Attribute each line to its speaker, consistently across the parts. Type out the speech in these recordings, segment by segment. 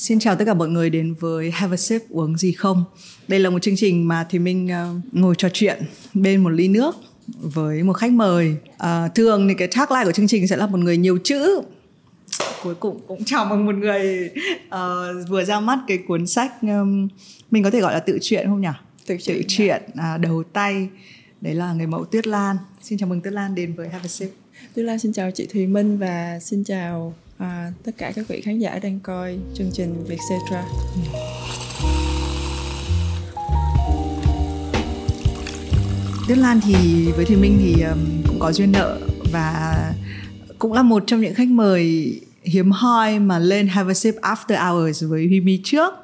Speaker 1: Xin chào tất cả mọi người đến với Have a Sip uống gì không. Đây là một chương trình mà thì mình uh, ngồi trò chuyện bên một ly nước với một khách mời. Uh, thường thì cái tagline của chương trình sẽ là một người nhiều chữ. Cuối cùng cũng chào mừng một người uh, vừa ra mắt cái cuốn sách um, mình có thể gọi là tự truyện không nhỉ?
Speaker 2: Tự truyện.
Speaker 1: Tự truyện uh, đầu tay. Đấy là người mẫu Tuyết Lan. Xin chào mừng Tuyết Lan đến với Have a Sip.
Speaker 2: Tuyết Lan xin chào chị Thùy Minh và xin chào à, tất cả các vị khán giả đang coi chương trình Vietcetera.
Speaker 1: Tuyết Lan thì với Thùy Minh thì um, cũng có duyên nợ và cũng là một trong những khách mời hiếm hoi mà lên Have a Sip After Hours với Huy Mi trước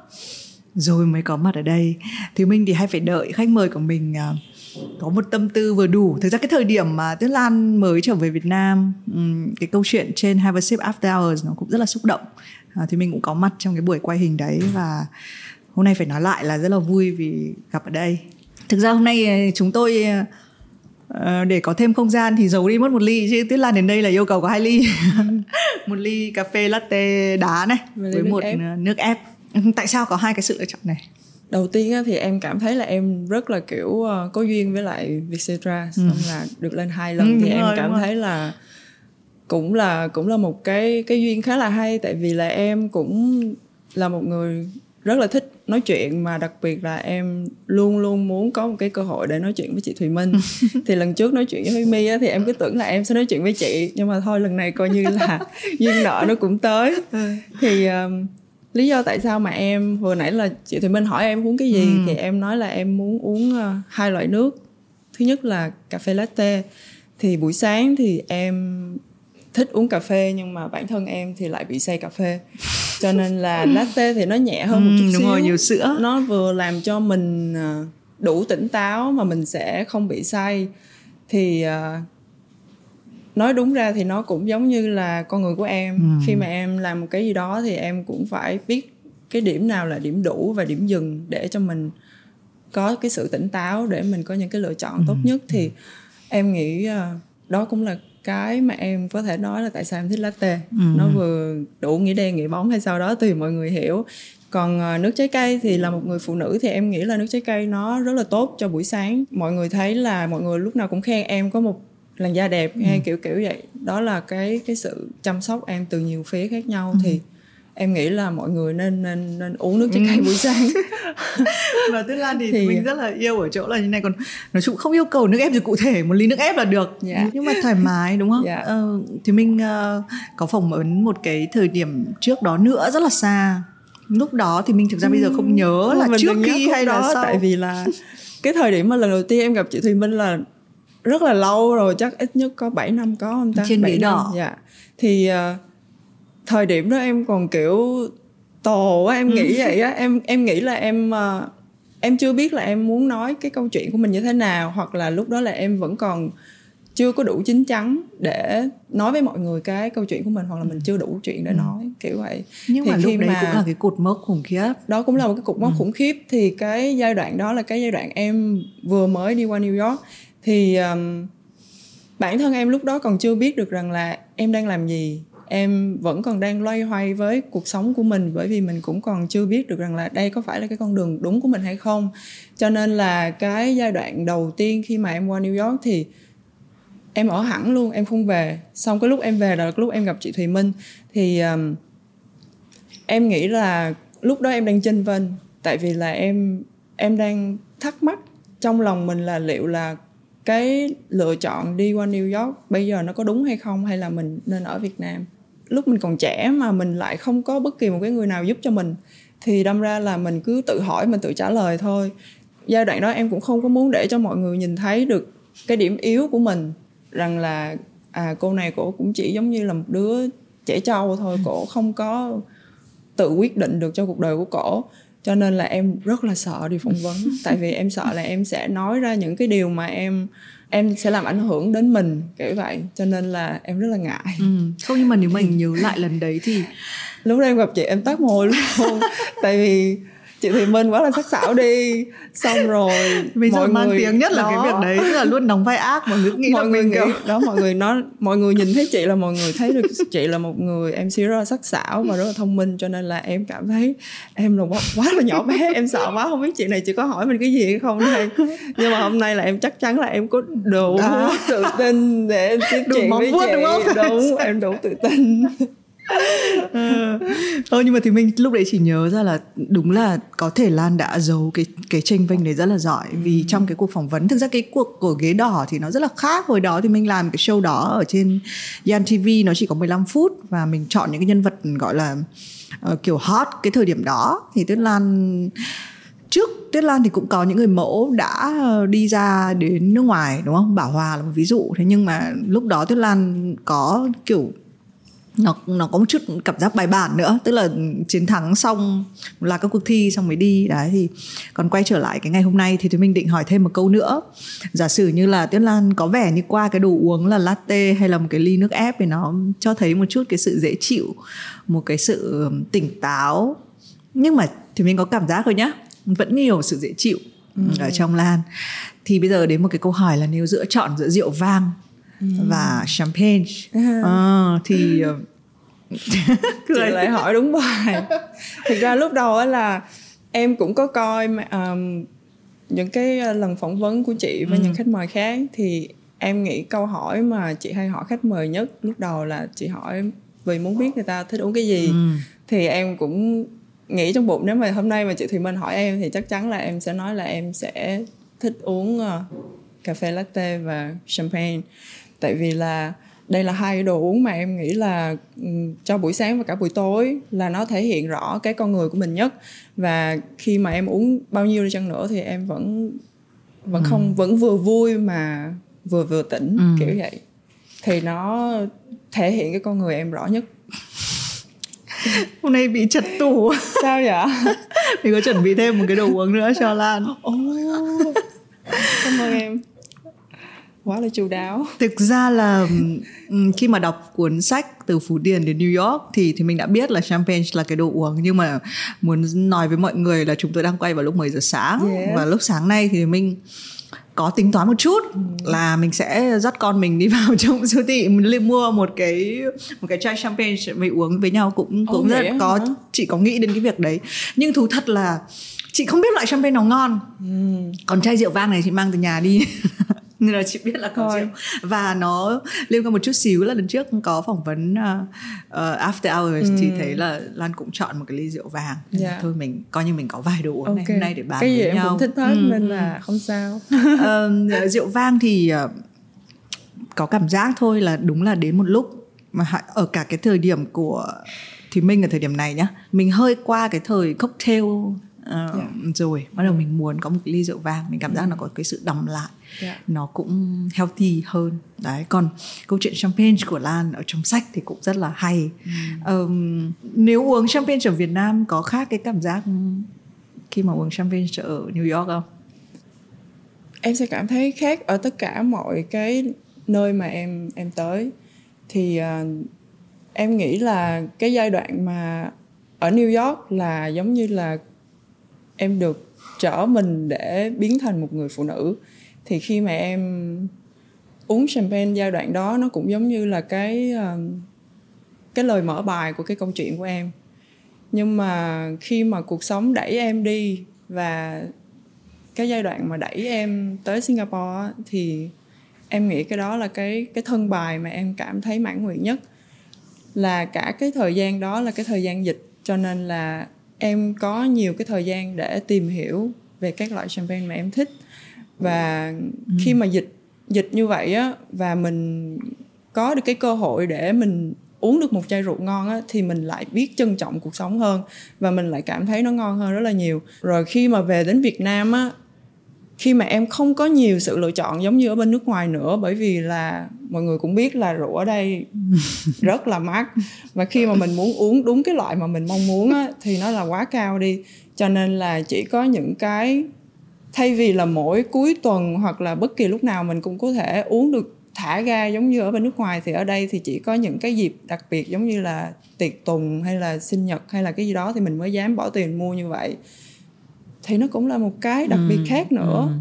Speaker 1: rồi mới có mặt ở đây. Thùy Minh thì hay phải đợi khách mời của mình uh, có một tâm tư vừa đủ. Thực ra cái thời điểm mà tuyết lan mới trở về việt nam cái câu chuyện trên have a sip after hours nó cũng rất là xúc động. À, thì mình cũng có mặt trong cái buổi quay hình đấy và hôm nay phải nói lại là rất là vui vì gặp ở đây. Thực ra hôm nay ờ, chúng tôi ờ, để có thêm không gian thì giấu đi mất một ly chứ tuyết lan đến đây là yêu cầu có hai ly. Một ly cà phê latte đá này với, với một ép. Ờ, nước ép. Tại sao có hai cái sự lựa chọn này
Speaker 2: đầu tiên thì em cảm thấy là em rất là kiểu uh, có duyên với lại Vietcetera ừ. xong là được lên hai lần ừ, thì em rồi, cảm thấy là cũng là cũng là một cái cái duyên khá là hay tại vì là em cũng là một người rất là thích nói chuyện mà đặc biệt là em luôn luôn muốn có một cái cơ hội để nói chuyện với chị Thùy Minh thì lần trước nói chuyện với My á, thì em cứ tưởng là em sẽ nói chuyện với chị nhưng mà thôi lần này coi như là duyên nợ nó cũng tới ừ. thì um, lý do tại sao mà em vừa nãy là chị Thùy Minh hỏi em uống cái gì ừ. thì em nói là em muốn uống uh, hai loại nước. Thứ nhất là cà phê latte. Thì buổi sáng thì em thích uống cà phê nhưng mà bản thân em thì lại bị say cà phê. Cho nên là latte thì nó nhẹ hơn một chút ừ,
Speaker 1: đúng xíu. rồi, nhiều sữa.
Speaker 2: Nó vừa làm cho mình ờ, đủ tỉnh táo mà mình sẽ không bị say. Thì uh, nói đúng ra thì nó cũng giống như là con người của em ừ. khi mà em làm một cái gì đó thì em cũng phải biết cái điểm nào là điểm đủ và điểm dừng để cho mình có cái sự tỉnh táo để mình có những cái lựa chọn ừ. tốt nhất thì em nghĩ ờ, đó cũng là cái mà em có thể nói là tại sao em thích latte ừ. nó vừa đủ nghĩa đen nghĩa bóng hay sau đó tùy mọi người hiểu còn ờ, nước trái cây thì là một người phụ nữ thì em nghĩ là nước trái cây nó rất là tốt cho buổi sáng mọi người thấy là mọi người lúc nào cũng khen em có một làn da đẹp ừ. hay kiểu kiểu vậy đó là cái cái sự chăm sóc em từ nhiều phía khác nhau ừ. thì em nghĩ là mọi người nên nên nên uống nước trái cây ừ. buổi sáng
Speaker 1: và tuyết lan thì, thì mình rất là yêu ở chỗ là như này còn nói chung không yêu cầu nước ép gì cụ thể một ly nước ép là được yeah. Dạ. nhưng mà thoải mái đúng không yeah. Dạ. ờ, thì mình uh, có phỏng vấn một cái thời điểm trước đó nữa rất là xa lúc đó thì mình thực ra bây giờ không nhớ là mình trước khi hay đó, là sau
Speaker 2: tại vì là cái thời điểm mà lần đầu tiên em gặp chị Thùy Minh là rất là lâu rồi chắc ít nhất có 7 năm có không ta?
Speaker 1: Trên biển đỏ.
Speaker 2: dạ. Thì uh, thời điểm đó em còn kiểu tồ á em nghĩ vậy á. Em em nghĩ là em uh, em chưa biết là em muốn nói cái câu chuyện của mình như thế nào hoặc là lúc đó là em vẫn còn chưa có đủ chín chắn để nói với mọi người cái câu chuyện của mình hoặc là mình chưa đủ chuyện để ừ. nói kiểu vậy.
Speaker 1: Nhưng thì mà khi lúc đấy mà, cũng là cái cột mốc khủng khiếp.
Speaker 2: Đó cũng là một cái cột mốc ừ. khủng khiếp. Thì cái giai đoạn đó là cái giai đoạn em vừa mới đi qua New York thì um, bản thân em lúc đó còn chưa biết được rằng là em đang làm gì. Em vẫn còn đang loay hoay với cuộc sống của mình bởi vì mình cũng còn chưa biết được rằng là đây có phải là cái con đường đúng của mình hay không. Cho nên là cái giai đoạn đầu tiên khi mà em qua New York thì em ở hẳn luôn em không về. Xong cái lúc em về là cái lúc em gặp chị Thùy Minh. Thì um, em nghĩ là lúc đó em đang chênh vênh. Tại vì là em em đang thắc mắc trong lòng mình là liệu là cái lựa chọn đi qua New York bây giờ nó có đúng hay không hay là mình nên ở Việt Nam? Lúc mình còn trẻ mà mình lại không có bất kỳ một cái người nào giúp cho mình thì đâm ra là mình cứ tự hỏi mình tự trả lời thôi. Giai đoạn đó em cũng không có muốn để cho mọi người nhìn thấy được cái điểm yếu của mình rằng là à cô này cổ cũng chỉ giống như là một đứa trẻ trâu thôi cổ không có tự quyết định được cho cuộc đời của cổ cho nên là em rất là sợ đi phỏng vấn. Tại vì em sợ là em sẽ nói ra những cái điều mà em em sẽ làm ảnh hưởng đến mình kiểu vậy. Cho nên là em rất là ngại.
Speaker 1: Ừ. không nhưng mà nếu mình nhớ lại lần đấy thì
Speaker 2: lúc đó em gặp chị em tắt mồ luôn. Tại vì chị Thùy Minh quá là sắc sảo đi. Xong rồi
Speaker 1: bây giờ mang tiếng nhất là đó, cái việc đấy tức là luôn đóng vai ác mọi người nghĩ
Speaker 2: mọi
Speaker 1: là
Speaker 2: người
Speaker 1: mình
Speaker 2: nghĩ đó mọi người nói mọi người nhìn thấy chị là mọi người thấy được chị là một người MC rất là sắc sảo và rất là thông minh cho nên là em cảm thấy em là quá, quá là nhỏ bé em sợ quá không biết chị này chị có hỏi mình cái gì hay không đây. Nhưng mà hôm nay là em chắc chắn là em có đủ à. tự tin để tiếp chuyện với chị. đúng, không? đúng em đủ tự tin
Speaker 1: ờ. Nhưng mà thì mình lúc đấy chỉ nhớ ra là đúng là có thể Lan đã giấu cái cái tranh vinh đấy rất là giỏi. Vì ừ. trong cái cuộc phỏng vấn thực ra cái cuộc của ghế đỏ thì nó rất là khác hồi đó. Thì mình làm cái show đó ở trên Yan TV nó chỉ có 15 phút và mình chọn những cái nhân vật gọi là uh, kiểu hot cái thời điểm đó. Thì Tuyết Lan trước Tuyết Lan thì cũng có những người mẫu đã đi ra đến nước ngoài đúng không? Bảo Hòa là một ví dụ. Thế nhưng mà lúc đó Tuyết Lan có kiểu nó nó có một chút cảm giác bài bản nữa tức là chiến thắng xong là các cuộc thi xong mới đi. Đấy thì còn quay trở lại cái ngày hôm nay thì chúng mình định hỏi thêm một câu nữa. Giả sử như là tuyết lan có vẻ như qua cái đồ uống là latte hay là một cái ly nước ép thì nó cho thấy một chút cái sự dễ chịu một cái sự tỉnh táo. Nhưng mà thì mình có cảm giác thôi nhá vẫn nhiều sự dễ chịu ừ. ở trong lan. Thì bây giờ đến một cái câu hỏi là nếu giữa chọn giữa rượu vang và champagne. À, thì ờ,
Speaker 2: chị lại hỏi đúng bài. Thực ra lúc đầu là em cũng có coi um, những cái ờ, lần phỏng vấn của chị với ừ. những khách mời khác. Thì em nghĩ câu hỏi mà chị hay hỏi khách mời nhất lúc đầu là chị hỏi vì muốn biết người ta thích uống cái gì. Ừ. thì em cũng nghĩ trong bụng nếu mà hôm nay mà chị Thùy Minh hỏi em thì chắc chắn là em sẽ nói là em sẽ thích uống uh, cà phê latte và champagne tại vì là đây là hai đồ uống mà em nghĩ là ừ, cho buổi sáng và cả buổi tối là nó thể hiện rõ cái con người của mình nhất. Và khi mà em uống bao nhiêu đi chăng nữa thì em vẫn vẫn ừ. không vẫn vừa vui mà vừa vừa tỉnh ừ. kiểu vậy. Thì nó thể hiện cái con người em rõ nhất.
Speaker 1: Hôm nay bị chật tủ.
Speaker 2: Sao vậy?
Speaker 1: Mình có chuẩn bị thêm một cái đồ uống nữa cho lan.
Speaker 2: Oh, cảm ơn em quá là chu đáo
Speaker 1: thực ra là khi mà đọc cuốn sách từ phú điền đến new york thì thì mình đã biết là champagne là cái đồ uống nhưng mà muốn nói với mọi người là chúng tôi đang quay vào lúc 10 giờ sáng yeah. và lúc sáng nay thì mình có tính toán một chút ừ. là mình sẽ dắt con mình đi vào trong siêu thị mình mua một cái một cái chai champagne mình uống với nhau cũng cũng oh, rất có hả? chị có nghĩ đến cái việc đấy nhưng thú thật là chị không biết loại champagne nào ngon ừ. còn chai rượu vang này chị mang từ nhà đi nên là chị biết là có rượu và nó liên quan một chút xíu là lần trước có phỏng vấn uh, uh, after hours ừ. thì thấy là lan cũng chọn một cái ly rượu vàng yeah. Dạ. thôi mình coi như mình có vài đồ uống okay. này hôm nay để bàn
Speaker 2: cái
Speaker 1: gì với
Speaker 2: em
Speaker 1: nhau
Speaker 2: cũng thích hết ừ. nên là không sao
Speaker 1: uh, rượu vang thì uh, có cảm giác thôi là đúng là đến một lúc mà ở cả cái thời điểm của thì mình ở thời điểm này nhá mình hơi qua cái thời cocktail uh, yeah. Dạ. rồi bắt đầu mình muốn có một cái ly rượu vàng mình cảm giác ừ. nó có cái sự đầm lại yeah. Dạ. nó cũng healthy hơn đấy còn câu chuyện champagne của Lan ở trong sách thì cũng rất là hay mm. um, nếu uống champagne ở Việt Nam có khác cái cảm giác khi mà uống champagne ở New York không
Speaker 2: em sẽ cảm thấy khác ở tất cả mọi cái nơi mà em em tới thì uh, em nghĩ là cái giai đoạn mà ở New York là giống như là em được trở mình để biến thành một người phụ nữ thì khi mà em uống champagne giai đoạn đó, nó cũng giống như là cái ờ, cái lời mở bài của cái câu chuyện của em. Nhưng mà khi mà cuộc sống đẩy em đi và cái giai đoạn mà đẩy em tới Singapore thì em nghĩ cái đó là cái cái thân bài mà em cảm thấy mãn nguyện nhất. Là cả cái thời gian đó là cái thời gian dịch, cho nên là em có nhiều cái thời gian để tìm hiểu về các loại champagne mà em thích và ừ. khi mà dịch dịch như vậy á và mình có được cái cơ hội để mình uống được một chai rượu ngon á thì mình lại biết trân trọng cuộc sống hơn và mình lại cảm thấy nó ngon hơn rất là nhiều. Rồi khi mà về đến Việt Nam á khi mà em không có nhiều sự lựa chọn giống như ở bên nước ngoài nữa bởi vì là mọi người cũng biết là rượu ở đây rất là mắc. Và khi mà mình muốn uống đúng cái loại mà mình mong muốn á, thì nó là quá cao đi. Cho nên là chỉ có những cái thay vì là mỗi cuối tuần hoặc là bất kỳ lúc nào mình cũng có thể uống được thả ga giống như ở bên nước ngoài thì ở đây thì chỉ có những cái dịp đặc biệt giống như là tiệc tùng hay là sinh nhật hay là cái gì đó thì mình mới dám bỏ tiền mua như vậy thì nó cũng là một cái đặc biệt ừ, khác nữa ừ.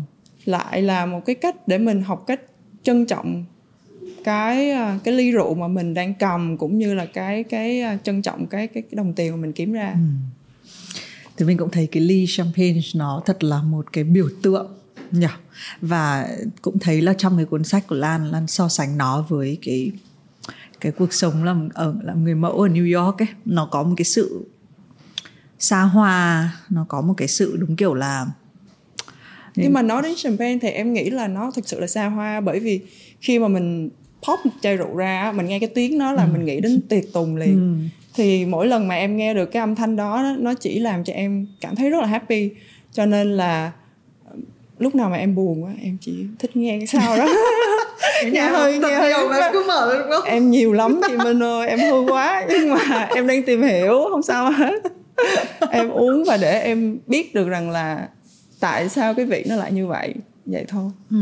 Speaker 2: lại là một cái cách để mình học cách trân trọng cái à, cái ly rượu mà mình đang cầm cũng như là cái cái à, trân trọng cái cái, cái đồng tiền mà mình kiếm ra ừ.
Speaker 1: Thì mình cũng thấy cái ly champagne nó thật là một cái biểu tượng nhỉ và cũng thấy là trong cái cuốn sách của Lan Lan so sánh nó với cái cái cuộc sống làm ở làm người mẫu ở New York ấy nó có một cái sự xa hoa nó có một cái sự đúng kiểu là
Speaker 2: nhưng mà nói đến champagne thì em nghĩ là nó thực sự là xa hoa bởi vì khi mà mình pop một chai rượu ra mình nghe cái tiếng nó là ừ. mình nghĩ đến tiệc tùng liền ừ. Thì mỗi lần mà em nghe được cái âm thanh đó nó chỉ làm cho em cảm thấy rất là happy. Cho nên là lúc nào mà em buồn quá em chỉ thích nghe cái sao đó.
Speaker 1: Nghe hơi nghe hơi em cứ mở đúng không
Speaker 2: em nhiều lắm chị Minh ơi em hư quá. Nhưng mà em đang tìm hiểu không sao hết. Em uống và để em biết được rằng là tại sao cái vị nó lại như vậy. Vậy thôi. Ừ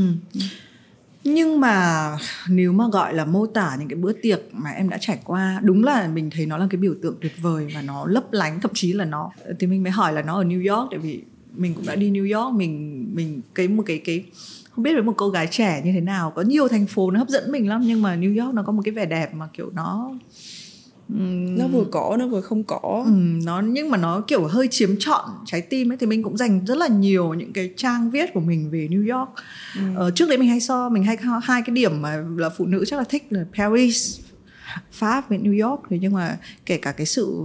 Speaker 1: nhưng mà nếu mà gọi là mô tả những cái bữa tiệc mà em đã trải qua, đúng là mình thấy nó là cái biểu tượng tuyệt vời và nó lấp lánh, thậm chí là nó, thì mình mới hỏi là nó ở New York, tại vì mình cũng đã đi New York, mình mình cái một cái cái, không biết với một cô gái trẻ như thế nào, có nhiều thành phố nó hấp dẫn mình lắm, nhưng mà New York nó có một cái vẻ đẹp mà kiểu nó
Speaker 2: nó vừa cổ nó vừa không cổ
Speaker 1: ừ, nó nhưng mà nó kiểu hơi chiếm trọn trái tim ấy thì mình cũng dành rất là nhiều những cái trang viết của mình về New York. Ừ. ờ, trước đấy mình hay so mình hay hai cái điểm mà là phụ nữ chắc là thích là Paris Pháp với New York. Thì nhưng mà kể cả cái sự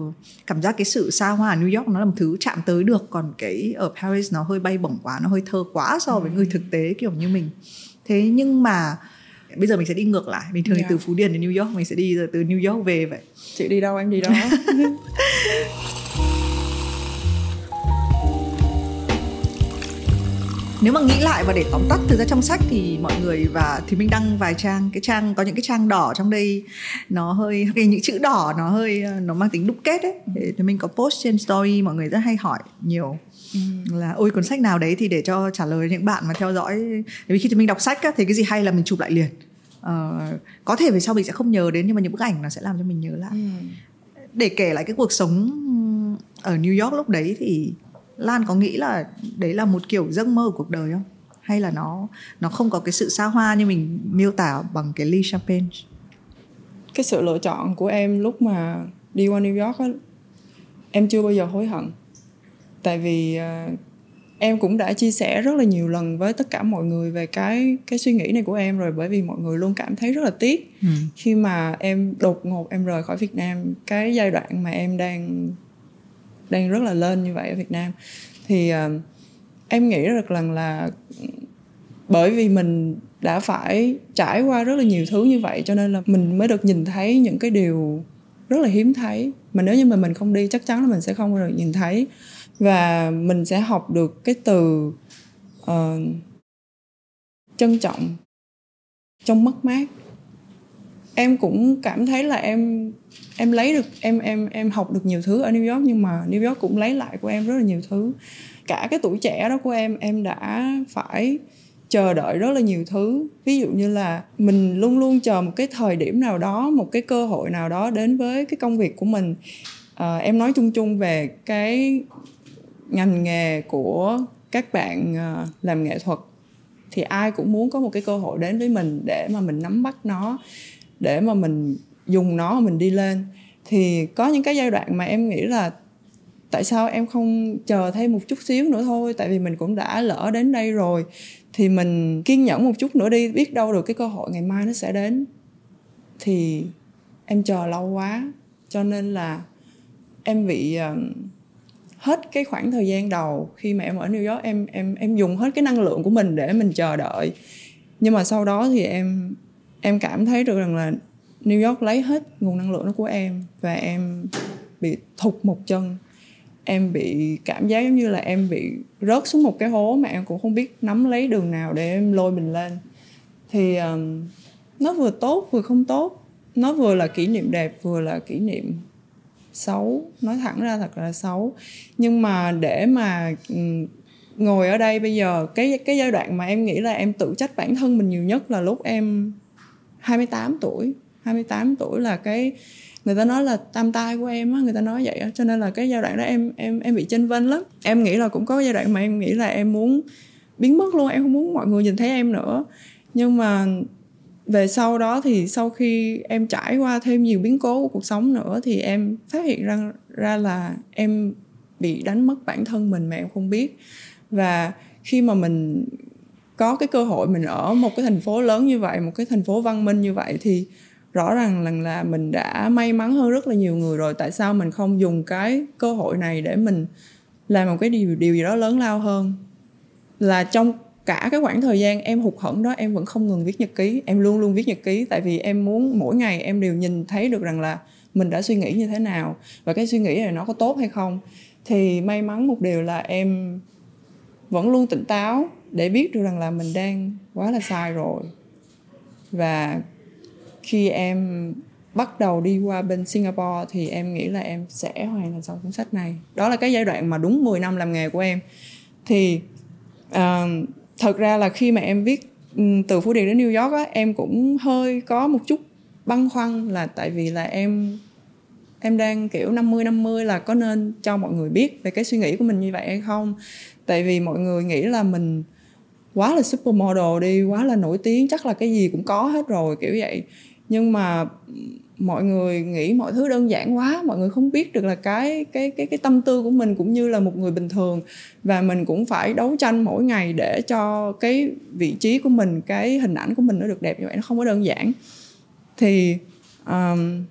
Speaker 1: cảm giác cái sự xa hoa ở New York nó là một thứ chạm tới được còn cái ở Paris nó hơi bay bổng quá nó hơi thơ quá so với ừ. người thực tế kiểu như mình. Thế nhưng mà bây giờ mình sẽ đi ngược lại. Bình thường yeah. từ dạ. Phú Điền đến New York mình sẽ đi từ New York về vậy.
Speaker 2: Chị đi đâu em đi đó?
Speaker 1: Nếu mà nghĩ lại và để tóm tắt từ ra trong sách thì mọi người và thì mình đăng vài trang. Cái trang có những cái trang đỏ trong đây nó hơi cái những chữ đỏ nó hơi nó mang tính đúc kết ấy. Thì mình có post trên story mọi người rất hay hỏi nhiều Ừ. là ôi cuốn sách nào đấy thì để cho trả lời những bạn mà theo dõi. Vì khi mình đọc sách á, thì cái gì hay là mình chụp lại liền. Uh, có thể về sau mình sẽ không nhớ đến nhưng mà những bức ảnh nó sẽ làm cho mình nhớ lại. Ừ. để kể lại cái cuộc sống ở New York lúc đấy thì Lan có nghĩ là đấy là một kiểu giấc mơ của cuộc đời không? Hay là nó nó không có cái sự xa hoa như mình miêu tả bằng cái ly champagne
Speaker 2: cái sự lựa chọn của em lúc mà đi qua New York á em chưa bao giờ hối hận tại vì uh, em cũng đã chia sẻ rất là nhiều lần với tất cả mọi người về cái cái suy nghĩ này của em rồi bởi vì mọi người luôn cảm thấy rất là tiếc ừ. khi mà em đột ngột em rời khỏi Việt Nam. Cái giai đoạn mà em đang đang rất là lên như vậy ở Việt Nam thì uh, em nghĩ được lần là bởi vì mình đã phải trải qua rất là nhiều thứ như vậy cho nên là mình mới được nhìn thấy những cái điều rất là hiếm thấy. Mà nếu như mà mình không đi chắc chắn là mình sẽ không được nhìn thấy và mình sẽ học được cái từ uh, trân trọng trong mất mát. Em cũng cảm thấy là em em lấy được em em em học được nhiều thứ ở New York nhưng mà New York cũng lấy lại của em rất là nhiều thứ. Cả cái tuổi trẻ đó của em em đã phải chờ đợi rất là nhiều thứ. Ví dụ như là mình luôn luôn chờ một cái thời điểm nào đó một cái cơ hội nào đó đến với cái công việc của mình. À, em nói chung chung về cái ngành nghề của các bạn ờ, làm nghệ thuật thì ai cũng muốn có một cái cơ hội đến với mình để mà mình nắm bắt nó để mà mình dùng nó mà mình đi lên. Thì có những cái giai đoạn mà em nghĩ là tại sao em không chờ thêm một chút xíu nữa thôi tại vì mình cũng đã lỡ đến đây rồi thì mình kiên nhẫn một chút nữa đi biết đâu được cái cơ hội ngày mai nó sẽ đến. Thì em chờ lâu quá cho nên là em bị uh, hết cái khoảng thời gian đầu khi mà em ở New York em em em dùng hết cái năng lượng của mình để mình chờ đợi. Nhưng mà sau đó thì em em cảm thấy được rằng là New York lấy hết nguồn năng lượng đó của em và em bị thụt một chân. Em bị cảm giác giống như là em bị rớt xuống một cái hố mà em cũng không biết nắm lấy đường nào để em lôi mình lên. Thì um, nó vừa tốt vừa không tốt nó vừa là kỷ niệm đẹp vừa là kỷ niệm xấu, nói thẳng ra thật là xấu. Nhưng mà để mà ừ, ngồi ở đây bây giờ, cái cái giai đoạn mà em nghĩ là em tự trách bản thân mình nhiều nhất là lúc em 28 tuổi. 28 tuổi là cái, người ta nói là tam tai của em á, người ta nói vậy á. Cho nên là cái giai đoạn đó em em em bị chênh vênh lắm. Em nghĩ là cũng có giai đoạn mà em nghĩ là em muốn biến mất luôn, em không muốn mọi người nhìn thấy em nữa. Nhưng mà về sau đó thì sau khi em trải qua thêm nhiều biến cố của cuộc sống nữa thì em phát hiện ra ra là em bị đánh mất bản thân mình mà em không biết. Và khi mà mình có cái cơ hội mình ở một cái thành phố lớn như vậy, một cái thành phố văn minh như vậy thì rõ ràng là là mình đã may mắn hơn rất là nhiều người rồi. Tại sao mình không dùng cái cơ hội này để mình làm một cái điều điều gì đó lớn lao hơn? Là trong cả cái khoảng thời gian em hụt hẫng đó em vẫn không ngừng viết nhật ký em luôn luôn viết nhật ký tại vì em muốn mỗi ngày em đều nhìn thấy được rằng là mình đã suy nghĩ như thế nào và cái suy nghĩ này nó có tốt hay không. Thì may mắn một điều là em vẫn luôn tỉnh táo để biết được rằng là mình đang quá là sai rồi. Và khi em bắt đầu đi qua bên Singapore thì em nghĩ là em sẽ hoàn thành xong cuốn sách này. Đó là cái giai đoạn mà đúng 10 năm làm nghề của em. Thì uh, thật ra là khi mà em viết từ Phú Điền đến New York á, em cũng hơi có một chút băn khoăn là tại vì là em em đang kiểu 50 50 là có nên cho mọi người biết về cái suy nghĩ của mình như vậy hay không? Tại vì mọi người nghĩ là mình quá là supermodel đi, quá là nổi tiếng, chắc là cái gì cũng có hết rồi, kiểu vậy. Nhưng mà mọi người nghĩ mọi thứ đơn giản quá mọi người không biết được là cái cái cái cái tâm tư của mình cũng như là một người bình thường. Và mình cũng phải đấu tranh mỗi ngày để cho cái vị trí của mình cái hình ảnh của mình nó được đẹp như vậy nó không có đơn giản. Thì um,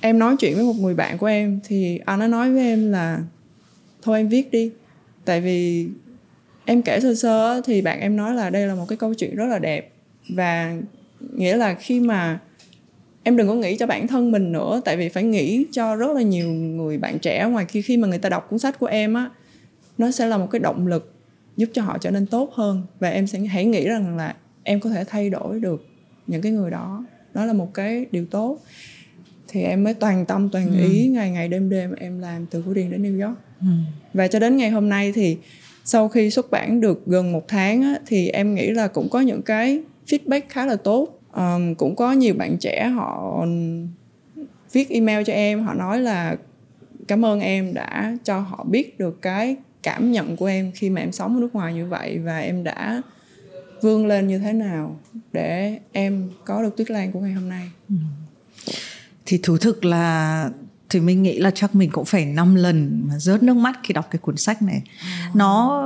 Speaker 2: em nói chuyện với một người bạn của em thì anh ấy nói với em là thôi em viết đi. Tại vì em kể sơ sơ thì bạn em nói là đây là một cái câu chuyện rất là đẹp. Và nghĩa là khi mà em đừng có nghĩ cho bản thân mình nữa tại vì phải nghĩ cho rất là nhiều người bạn trẻ ngoài khi khi mà người ta đọc cuốn sách của em á nó sẽ là một cái động lực giúp cho họ trở nên tốt hơn. Và em sẽ hãy nghĩ rằng là em có thể thay đổi được những cái người đó. Đó là một cái điều tốt. Thì em mới toàn tâm toàn ừ. ý ngày ngày đêm đêm em làm từ Phú Điền đến New York. Ừ. và cho đến ngày hôm nay thì sau khi xuất bản được gần một tháng á, thì em nghĩ là cũng có những cái feedback khá là tốt um, cũng có nhiều bạn trẻ họ viết email cho em họ nói là cảm ơn em đã cho họ biết được cái cảm nhận của em khi mà em sống ở nước ngoài như vậy và em đã vươn lên như thế nào để em có được tuyết lan của ngày hôm nay ừ.
Speaker 1: thì thú thực là thì mình nghĩ là chắc mình cũng phải 5 lần mà rớt nước mắt khi đọc cái cuốn sách này oh. nó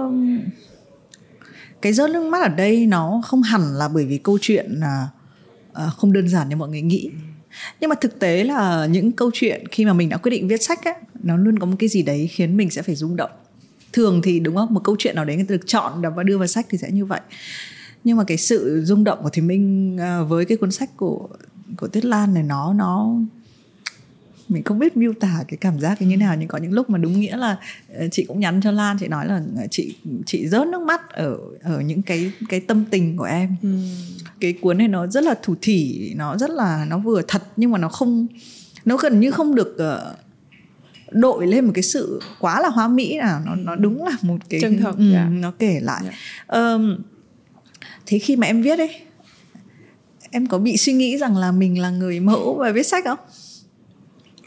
Speaker 1: cái rớt nước mắt ở đây nó không hẳn là bởi vì câu chuyện là không đơn giản như mọi người nghĩ. Nhưng mà thực tế là những câu chuyện khi mà mình đã quyết định viết sách á nó luôn có một cái gì đấy khiến mình sẽ phải rung động. Thường thì đúng không? Một câu chuyện nào đấy người ta được chọn và đưa vào sách thì sẽ như vậy. Nhưng mà cái sự rung động của thì minh uh, với cái cuốn sách của của Tuyết Lan này nó nó mình không biết miêu tả cái cảm giác như thế nào nhưng có những lúc mà đúng nghĩa là ờ, chị cũng nhắn cho Lan chị nói là ờ, chị chị rớt nước mắt ở ở những cái cái tâm tình của em ừ. cái cuốn này nó rất là thủ thỉ nó rất là nó vừa thật nhưng mà nó không nó gần như không được uh, đội lên một cái sự quá là hoa mỹ nào nó nó đúng là một cái
Speaker 2: chân thật
Speaker 1: ừ, yeah. nó kể lại yeah. um, thế khi mà em viết ấy em có bị suy nghĩ rằng là mình là người mẫu và viết sách không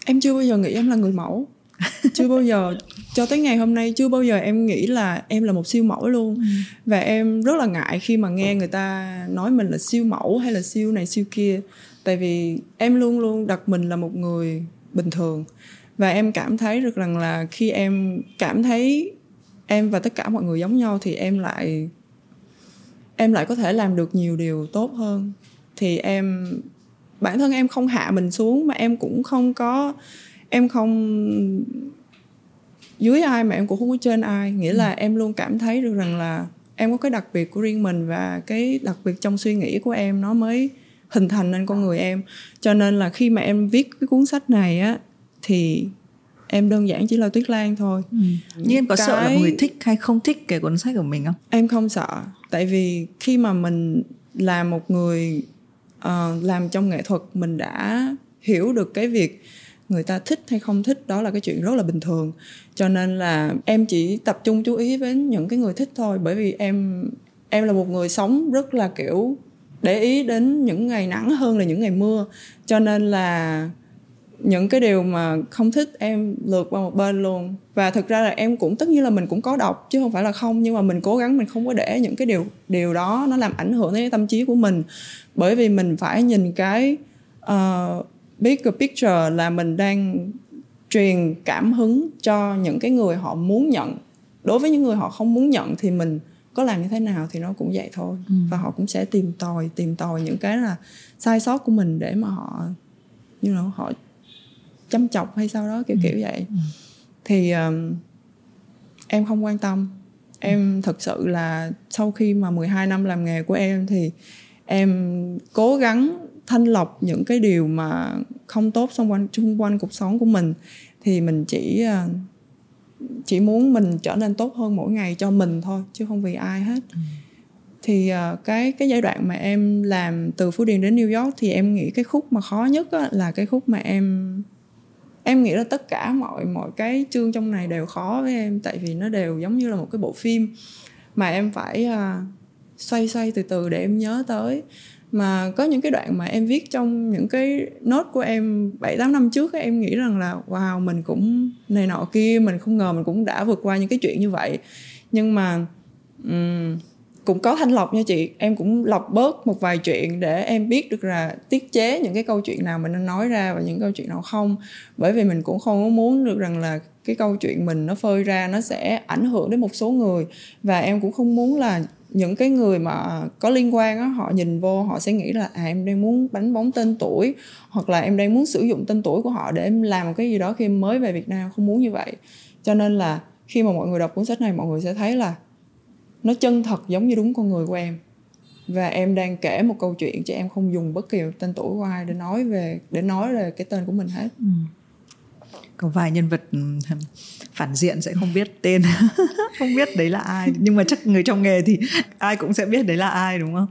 Speaker 2: em chưa bao giờ nghĩ em là người mẫu. Chưa bao giờ cho tới ngày hôm nay chưa bao giờ em nghĩ là em là một siêu mẫu luôn. Ừ. và em rất là ngại khi mà nghe người ta nói mình là siêu mẫu hay là siêu này siêu kia. Tại vì em luôn luôn đặt mình là một người bình thường. Và em cảm thấy được rằng là khi em cảm thấy em và tất cả mọi người giống nhau thì em lại em lại có thể làm được nhiều điều tốt hơn. Thì em bản thân em không hạ mình xuống mà em cũng không có em không dưới ai mà em cũng không có trên ai. Nghĩa là em luôn cảm thấy được rằng là em có cái đặc biệt của riêng mình và cái đặc biệt trong suy nghĩ của em nó mới hình thành nên con người em. Cho nên là khi mà em viết cái cuốn sách này á thì em đơn giản chỉ là tuyết lan thôi.
Speaker 1: Ừ. nhưng em có cái... sợ là người thích hay không thích cái cuốn sách của mình không?
Speaker 2: Em không sợ. Tại vì khi mà mình là một người uh, làm trong nghệ thuật mình đã hiểu được cái việc người ta thích hay không thích đó là cái chuyện rất là bình thường. Cho nên là em chỉ tập trung chú ý với những cái người thích thôi bởi vì em em là một người sống rất là kiểu để ý đến những ngày nắng hơn là những ngày mưa. Cho nên là những cái điều mà không thích em lượt qua một bên luôn. Và thực ra là em cũng tất nhiên là mình cũng có đọc chứ không phải là không nhưng mà mình cố gắng mình không có để những cái điều điều đó nó làm ảnh hưởng đến tâm trí của mình. Bởi vì mình phải nhìn cái uh, bigger picture là mình đang truyền cảm hứng cho những cái người họ muốn nhận. Đối với những người họ không muốn nhận thì mình có làm như thế nào thì nó cũng vậy thôi. Ừ. và họ cũng sẽ tìm tòi tìm tòi những cái là sai sót của mình để mà họ như you know, họ chăm chọc hay sao đó kiểu ừ. kiểu vậy ừ. thì um, em không quan tâm em thật sự là sau khi mà 12 năm làm nghề của em thì em cố gắng thanh lọc những cái điều mà không tốt xung quanh xung quanh cuộc sống của mình thì mình chỉ uh, chỉ muốn mình trở nên tốt hơn mỗi ngày cho mình thôi chứ không vì ai hết ừ. thì uh, cái cái giai đoạn mà em làm từ phú điền đến new york thì em nghĩ cái khúc mà khó nhất là cái khúc mà em em nghĩ là tất cả mọi mọi cái chương trong này đều khó với em tại vì nó đều giống như là một cái bộ phim mà em phải uh, xoay xoay từ từ để em nhớ tới. Mà có những cái đoạn mà em viết trong những cái nốt của em 7 8 năm trước ấy, em nghĩ rằng là wow mình cũng này nọ kia mình không ngờ mình cũng đã vượt qua những cái chuyện như vậy. Nhưng mà um, cũng có thanh lọc nha chị. Em cũng lọc bớt một vài chuyện để em biết được là tiết chế những cái câu chuyện nào mình nên nói ra và những câu chuyện nào không. Bởi vì mình cũng không muốn được rằng là cái câu chuyện mình nó phơi ra nó sẽ ảnh hưởng đến một số người. Và em cũng không muốn là những cái người mà có liên quan á, họ nhìn vô, họ sẽ nghĩ là à em đang muốn bánh bóng tên tuổi, hoặc là em đang muốn sử dụng tên tuổi của họ để em làm một cái gì đó khi em mới về Việt Nam. Không muốn như vậy. Cho nên là khi mà mọi người đọc cuốn sách này, mọi người sẽ thấy là nó chân thật giống như đúng con người của em. Và em đang kể một câu chuyện chứ em không dùng bất kỳ tên tuổi của ai để nói về để nói về cái tên của mình hết. Ừ.
Speaker 1: có vài nhân vật ừ, phản diện sẽ không biết tên. Không biết đấy là ai. Nhưng mà chắc người trong nghề thì ai cũng sẽ biết đấy là ai đúng không?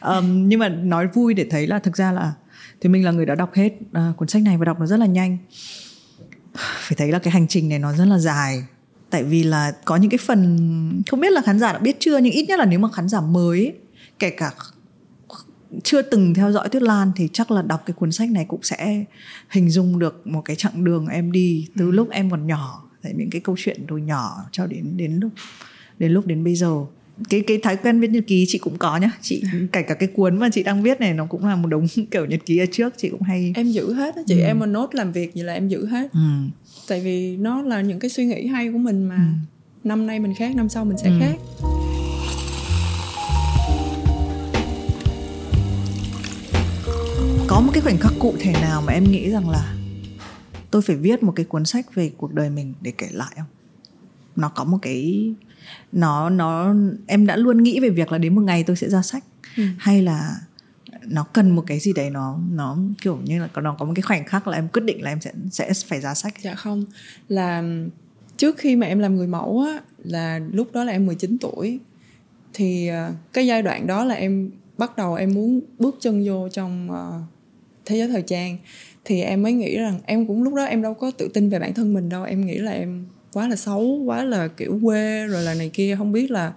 Speaker 1: Um, nhưng mà nói vui để thấy là thực ra là thì mình là người đã đọc hết uh, cuốn sách này và đọc nó rất là nhanh. Phải thấy là cái hành trình này nó rất là dài tại vì là có những cái phần không biết là khán giả đã biết chưa nhưng ít nhất là nếu mà khán giả mới kể cả chưa từng theo dõi Tuyết Lan thì chắc là đọc cái cuốn sách này cũng sẽ hình dung được một cái chặng đường em đi từ ừ. lúc em còn nhỏ tại những cái câu chuyện từ nhỏ cho đến đến lúc đến lúc đến bây giờ cái cái thói quen viết nhật ký chị cũng có nhá chị kể cả cái cuốn mà chị đang viết này nó cũng là một đống kiểu nhật ký ở trước chị cũng hay
Speaker 2: em giữ hết á chị ừ. em mà nốt làm việc gì là em giữ hết ừ. Tại vì nó là những cái suy nghĩ hay của mình mà ừ. năm nay mình khác năm sau mình sẽ ừ. khác
Speaker 1: có một cái khoảnh khắc cụ thể nào mà em nghĩ rằng là tôi phải viết một cái cuốn sách về cuộc đời mình để kể lại không nó có một cái nó nó em đã luôn nghĩ về việc là đến một ngày tôi sẽ ra sách ừ. hay là nó cần một cái gì đấy nó nó kiểu như là nó có một cái khoảnh khắc là em quyết định là em sẽ sẽ phải ra sách.
Speaker 2: Dạ không. Là, trước khi mà em làm người mẫu á, là lúc đó là em 19 tuổi. Thì à, cái giai đoạn đó là em bắt đầu em muốn bước chân vô trong à, thế giới thời trang. Thì em mới nghĩ rằng em cũng lúc đó em đâu có tự tin về bản thân mình đâu. Em nghĩ là em quá là xấu, quá là kiểu quê rồi là này kia. Không biết là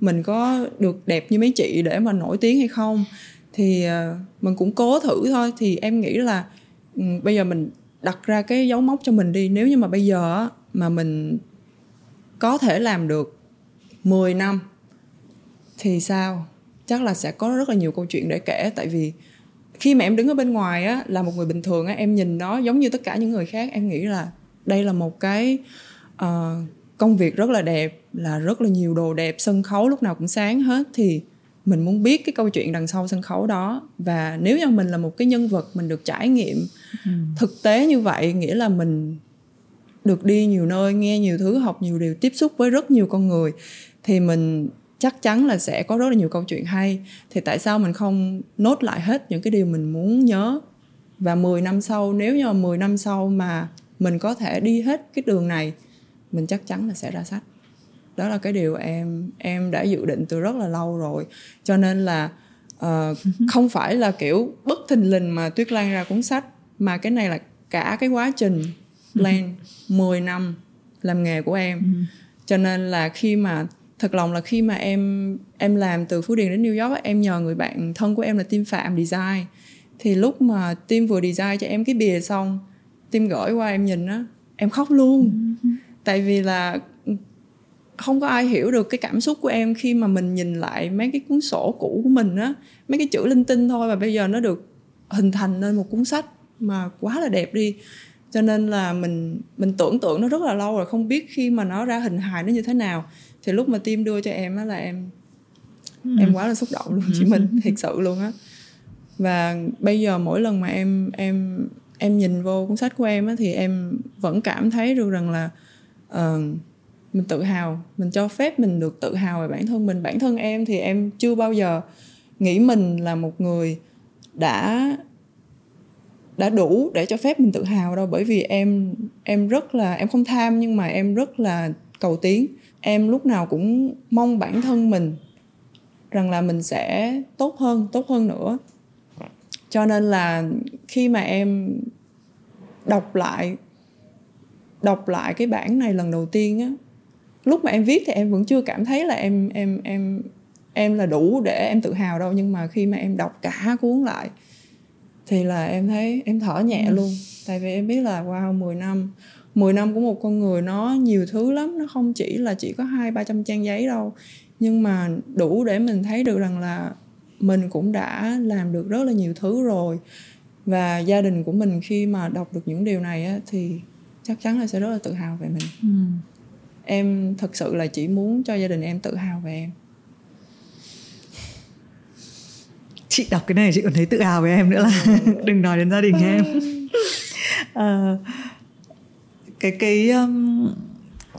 Speaker 2: mình có được đẹp như mấy chị để mà nổi tiếng hay không thì ờ, mình cũng cố thử thôi. Thì em nghĩ là ừ, bây giờ mình đặt ra cái dấu mốc cho mình đi. Nếu như mà bây giờ mà mình có thể làm được 10 năm thì sao? Chắc là sẽ có rất là nhiều câu chuyện để kể. Tại vì khi mà em đứng ở bên ngoài á là một người bình thường á em nhìn nó giống như tất cả những người khác. Em nghĩ là đây là một cái uh, công việc rất là đẹp là rất là nhiều đồ đẹp sân khấu lúc nào cũng sáng hết. Thì mình muốn biết cái câu chuyện đằng sau sân khấu đó. Và nếu như mình là một cái nhân vật mình được trải nghiệm ừ. thực tế như vậy nghĩa là mình được đi nhiều nơi nghe nhiều thứ học nhiều điều tiếp xúc với rất nhiều con người thì mình chắc chắn là sẽ có rất là nhiều câu chuyện hay. Thì tại sao mình không nốt lại hết những cái điều mình muốn nhớ? Và 10 năm sau nếu như mà 10 năm sau mà mình có thể đi hết cái đường này mình chắc chắn là sẽ ra sách đó là cái điều em em đã dự định từ rất là lâu rồi. Cho nên là uh, không phải là kiểu bất thình lình mà tuyết lan ra cuốn sách mà cái này là cả cái quá trình plan 10 năm làm nghề của em. Ừ. cho nên là khi mà thật lòng là khi mà em em làm từ phú điền đến new york em nhờ người bạn thân của em là team phạm design. Thì lúc mà team vừa design cho em cái bìa xong tim gửi qua em nhìn á em khóc luôn. Tại vì là không có ai hiểu được cái cảm xúc của em khi mà mình nhìn lại mấy cái cuốn sổ cũ của mình á mấy cái chữ linh tinh thôi và bây giờ nó được hình thành nên một cuốn sách mà quá là đẹp đi. Cho nên là mình mình tưởng tượng nó rất là lâu rồi không biết khi mà nó ra hình hài nó như thế nào. Thì lúc mà tim đưa cho em á là em ừ. em quá là xúc động luôn chị mình thiệt sự luôn á. Và bây giờ mỗi lần mà em em em nhìn vô cuốn sách của em á thì em vẫn cảm thấy được rằng là uh, mình tự hào. Mình cho phép mình được tự hào về bản thân mình. Bản thân em thì em chưa bao giờ nghĩ mình là một người đã đã đủ để cho phép mình tự hào đâu. Bởi vì em em rất là, em không tham nhưng mà em rất là cầu tiến. Em lúc nào cũng mong bản thân mình rằng là mình sẽ tốt hơn tốt hơn nữa. Cho nên là khi mà em đọc lại đọc lại cái bản này lần đầu tiên á lúc mà em viết thì em vẫn chưa cảm thấy là em em em em là đủ để em tự hào đâu. Nhưng mà khi mà em đọc cả cuốn lại thì là em thấy em thở nhẹ ừ. luôn. Tại vì em biết là wow 10 năm 10 năm của một con người nó nhiều thứ lắm. Nó không chỉ là chỉ có hai ba trăm trang giấy đâu. Nhưng mà đủ để mình thấy được rằng là mình cũng đã làm được rất là nhiều thứ rồi. Và gia đình của mình khi mà đọc được những điều này á, thì chắc chắn là sẽ rất là tự hào về mình. Ừ. em thật sự là chỉ muốn cho gia đình em tự hào về em.
Speaker 1: Chị đọc cái này chị còn thấy tự hào với em nữa là đừng nói đến gia đình em. Uh, cái cái um,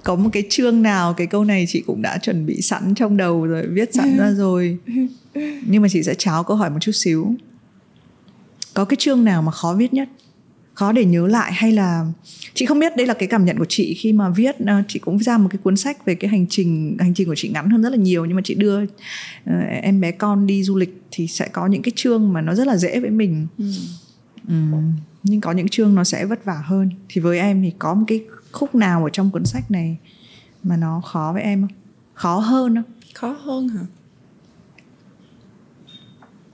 Speaker 1: có một cái chương nào cái câu này chị cũng đã chuẩn bị sẵn trong đầu rồi viết sẵn ra rồi. Nhưng mà chị sẽ cháo câu hỏi một chút xíu. Có cái chương nào mà khó viết nhất khó để nhớ lại hay là chị không biết đây là cái cảm nhận của chị khi mà viết ờ, chị cũng ra một cái cuốn sách về cái hành trình hành trình của chị ngắn hơn rất là nhiều. Nhưng mà chị đưa uh, em bé con đi du lịch thì sẽ có những cái chương mà nó rất là dễ với mình. Ừ. Um, nhưng có những chương nó sẽ vất vả hơn. Thì với em thì có một cái khúc nào ở trong cuốn sách này mà nó khó với em không? Khó hơn không?
Speaker 2: Khó hơn hả?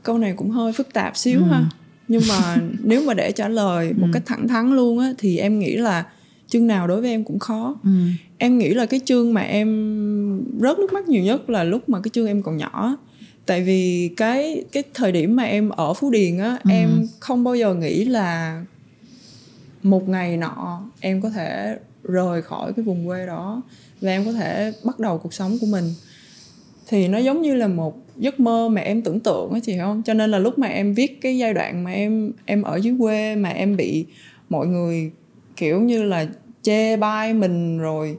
Speaker 2: Câu này cũng hơi phức tạp xíu ừ. ha nhưng mà nếu mà để trả lời một ừ. cách thẳng thắn luôn á thì em nghĩ là chương nào đối với em cũng khó ừ. em nghĩ là cái chương mà em rớt nước mắt nhiều nhất là lúc mà cái chương em còn nhỏ tại vì cái cái thời điểm mà em ở phú điền á ừ. em không bao giờ nghĩ là một ngày nọ em có thể rời khỏi cái vùng quê đó và em có thể bắt đầu cuộc sống của mình thì nó giống như là một giấc mơ mà em tưởng tượng á chị hiểu không cho nên là lúc mà em viết cái giai đoạn mà em em ở dưới quê mà em bị mọi người kiểu như là chê bai mình rồi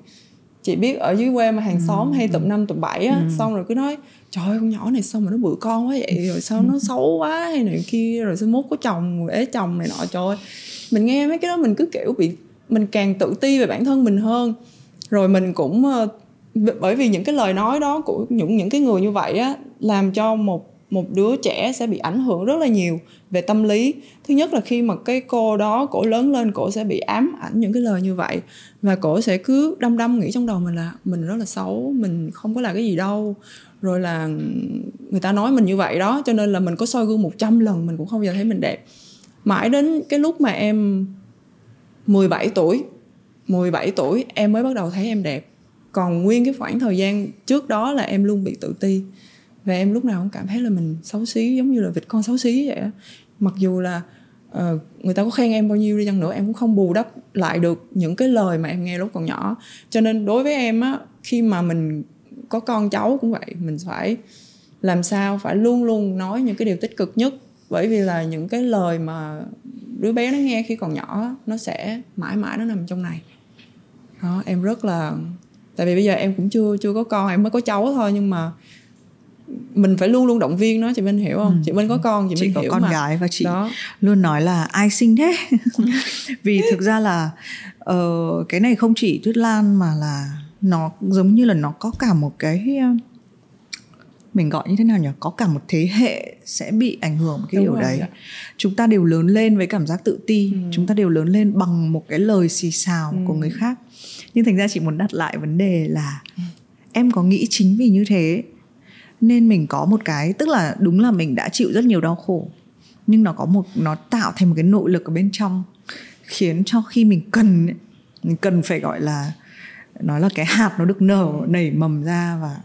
Speaker 2: chị biết ở dưới quê mà hàng ừ. xóm hay tụm năm tụm bảy á ừ. xong rồi cứ nói trời ơi con nhỏ này sao mà nó bự con quá vậy rồi sao nó xấu quá hay này kia rồi sao mốt có chồng ế chồng này nọ trời ơi mình nghe mấy cái đó mình cứ kiểu bị mình càng tự ti về bản thân mình hơn rồi mình cũng ờ, bởi vì những cái lời nói đó của những những cái người như vậy á, làm cho một một đứa trẻ sẽ bị ảnh hưởng rất là nhiều về tâm lý. Thứ nhất là khi mà cái cô đó, cổ lớn lên, cổ sẽ bị ám ảnh những cái lời như vậy và cổ sẽ cứ đăm đăm nghĩ trong đầu mình là mình rất là xấu, mình không có là cái gì đâu. Rồi là người ta nói mình như vậy đó, cho nên là mình có soi gương 100 lần, mình cũng không bao giờ thấy mình đẹp. Mãi đến cái lúc mà em 17 tuổi 17 tuổi em mới bắt đầu thấy em đẹp còn nguyên cái khoảng thời gian trước đó là em luôn bị tự ti. Và em lúc nào cũng cảm thấy là mình xấu xí giống như là vịt con xấu xí vậy mặc dù là uh, người ta có khen em bao nhiêu đi chăng nữa em cũng không bù đắp lại được những cái lời mà em nghe lúc còn nhỏ. Cho nên đối với em á khi mà mình có con cháu cũng vậy mình phải làm sao phải luôn luôn nói những cái điều tích cực nhất. Bởi vì là những cái lời mà đứa bé nó nghe khi còn nhỏ nó sẽ mãi mãi nó nằm trong này. Đó em rất là tại vì bây giờ em cũng chưa chưa có con em mới có cháu thôi nhưng mà mình phải luôn luôn động viên nó chị Minh hiểu không? Ừ. Chị Minh có con chị, chị Minh
Speaker 1: có
Speaker 2: hiểu
Speaker 1: con
Speaker 2: mà.
Speaker 1: gái và chị đó. luôn nói là ai sinh thế? Vì thực ra là uh, cái này không chỉ Tuyết Lan mà là nó giống như là nó có cả một cái uh, mình gọi như thế nào nhỉ có cả một thế hệ sẽ bị ảnh hưởng cái Đúng điều đấy dạ. chúng ta đều lớn lên với cảm giác tự ti ừ. chúng ta đều lớn lên bằng một cái lời xì xào ừ. của người khác nhưng thành ra chị muốn đặt lại vấn đề là em có nghĩ chính vì như thế nên mình có một cái, tức là đúng là mình đã chịu rất nhiều đau khổ, nhưng nó có một, nó tạo thành một cái nội lực ở bên trong khiến cho khi mình cần mình cần phải gọi là, nói là cái hạt nó được nở, nảy mầm ra và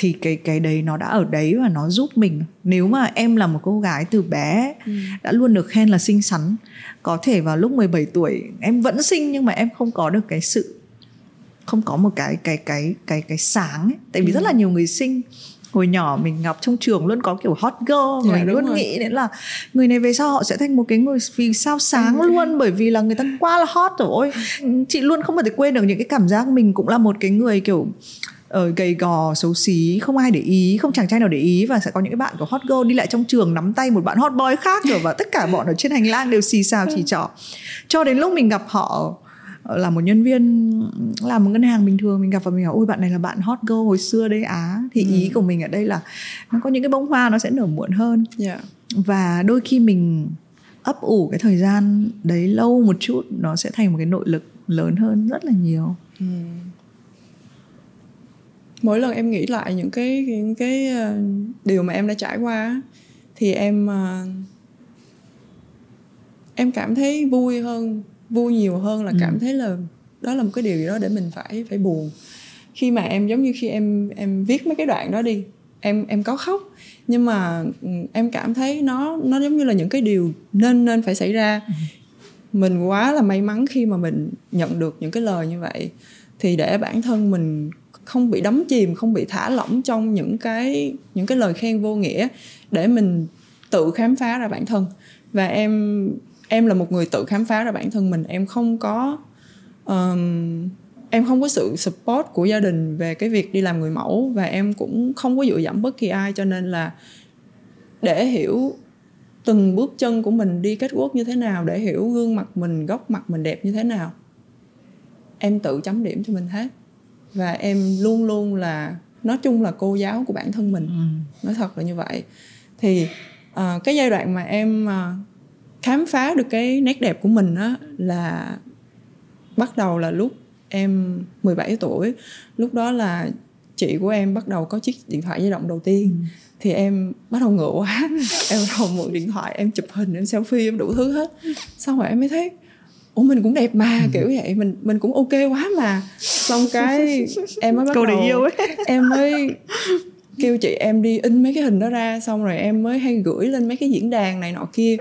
Speaker 1: thì cái cái đấy nó đã ở đấy và nó giúp mình nếu mà em là một cô gái từ bé ừ. đã luôn được khen là xinh xắn có thể vào lúc 17 tuổi em vẫn xinh nhưng mà em không có được cái sự không có một cái cái cái cái cái sáng ấy. tại vì ừ. rất là nhiều người xinh hồi nhỏ mình học trong trường luôn có kiểu hot girl dạ, mình luôn rồi. nghĩ đến là người này về sau họ sẽ thành một cái người vì sao sáng ừ. luôn bởi vì là người ta quá là hot rồi chị luôn không bao giờ quên được những cái cảm giác mình cũng là một cái người kiểu ở ờ, gầy gò xấu xí không ai để ý không chàng trai nào để ý và sẽ có những cái bạn của hot girl đi lại trong trường nắm tay một bạn hot boy khác rồi và tất cả bọn ở trên hành lang đều xì xào chỉ trỏ cho đến lúc mình gặp họ là một nhân viên làm một ngân hàng bình thường mình gặp và mình hỏi ôi bạn này là bạn hot girl hồi xưa đấy á thì ừ. ý của mình ở đây là nó có những cái bông hoa nó sẽ nở muộn hơn yeah. Dạ. và đôi khi mình ấp ủ cái thời gian đấy lâu một chút nó sẽ thành một cái nội lực lớn hơn rất là nhiều ừ
Speaker 2: mỗi lần em nghĩ lại những cái những cái ờ, điều mà em đã trải qua thì em ờ, em cảm thấy vui hơn vui nhiều hơn là ừ. cảm thấy là đó là một cái điều gì đó để mình phải phải buồn khi mà em giống như khi em em viết mấy cái đoạn đó đi em em có khóc nhưng mà ừ, em cảm thấy nó nó giống như là những cái điều nên nên phải xảy ra ừ. mình quá là may mắn khi mà mình nhận được những cái lời như vậy thì để bản thân mình không bị đắm chìm không bị thả lỏng trong những cái những cái lời khen vô nghĩa để mình tự khám phá ra bản thân. Và em em là một người tự khám phá ra bản thân mình. Em không có um, em không có sự support của gia đình về cái việc đi làm người mẫu và em cũng không có dựa dẫm bất kỳ ai cho nên là để hiểu từng bước chân của mình đi kết quốc như thế nào để hiểu gương mặt mình góc mặt mình đẹp như thế nào em tự chấm điểm cho mình hết và em luôn luôn là nói chung là cô giáo của bản thân mình. Ừ. nói thật là như vậy. Thì uh, cái giai đoạn mà em uh, khám phá được cái nét đẹp của mình á là bắt đầu là lúc em 17 tuổi. Lúc đó là chị của em bắt đầu có chiếc điện thoại di động đầu tiên. Ừ. thì em bắt đầu ngựa quá. Em bắt đầu mượn điện thoại em chụp hình em selfie em đủ thứ hết. Xong rồi em mới thấy ủa mình cũng đẹp mà ừ. kiểu vậy mình mình cũng ok quá mà. Xong cái em mới bắt Câu đầu yêu ấy. em mới kêu chị em đi in mấy cái hình đó ra xong rồi em mới hay gửi lên mấy cái diễn đàn này nọ kia.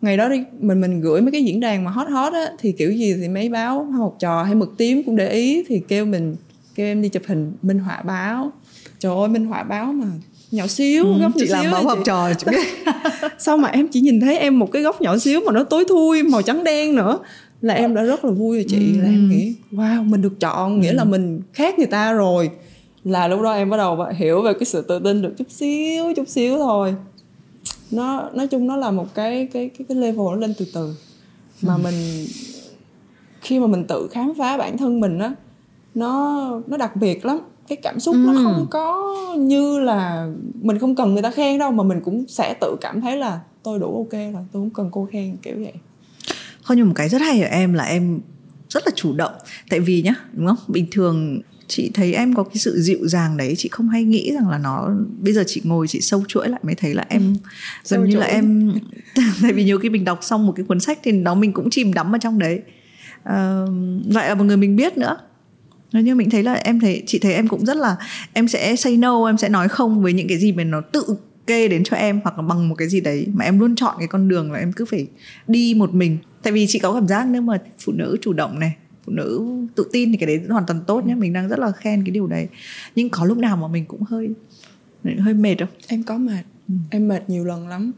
Speaker 2: Ngày đó đi mình mình gửi mấy cái diễn đàn mà hot hot á thì kiểu gì thì mấy báo học trò hay mực tím cũng để ý thì kêu mình kêu em đi chụp hình minh họa báo. Trời ơi minh họa báo mà nhỏ xíu ừ, góc
Speaker 1: chị
Speaker 2: nhỏ
Speaker 1: làm
Speaker 2: xíu
Speaker 1: báo học trò chị
Speaker 2: sao mà em chỉ nhìn thấy em một cái góc nhỏ xíu mà nó tối thui màu trắng đen nữa là em đã rất là vui rồi chị ừ. là em nghĩ wow mình được chọn nghĩa là ừ. mình khác người ta rồi là lúc đó em bắt đầu hiểu về cái sự tự tin được chút xíu chút xíu thôi nó nói chung nó là một cái cái cái cái level nó lên từ từ mà ừ. mình khi mà mình tự khám phá bản thân mình á nó nó đặc biệt lắm cái cảm xúc ừ. nó không có như là mình không cần người ta khen đâu mà mình cũng sẽ tự cảm thấy là tôi đủ ok rồi tôi không cần cô khen kiểu vậy
Speaker 1: Thôi nhưng một cái rất hay ở em là em rất là chủ động. Tại vì nhá, đúng không? Bình thường chị thấy em có cái sự dịu dàng đấy chị không hay nghĩ rằng là nó bây giờ chị ngồi chị sâu chuỗi lại mới thấy là em gần như là em tại vì nhiều khi mình đọc xong một cái cuốn sách thì nó mình cũng chìm đắm ở trong đấy. À, vậy là một người mình biết nữa. Nhưng mình thấy là em thấy chị thấy em cũng rất là em sẽ say no em sẽ nói không với những cái gì mà nó tự kê đến cho em hoặc là bằng một cái gì đấy mà em luôn chọn cái con đường là em cứ phải đi một mình tại vì chị có cảm giác nếu mà phụ nữ chủ động này phụ nữ tự tin thì cái đấy hoàn toàn tốt nhé. Mình đang rất là khen cái điều đấy. Nhưng có lúc nào mà mình cũng hơi hơi mệt không?
Speaker 2: Em có mệt. Ừ. em mệt nhiều lần lắm.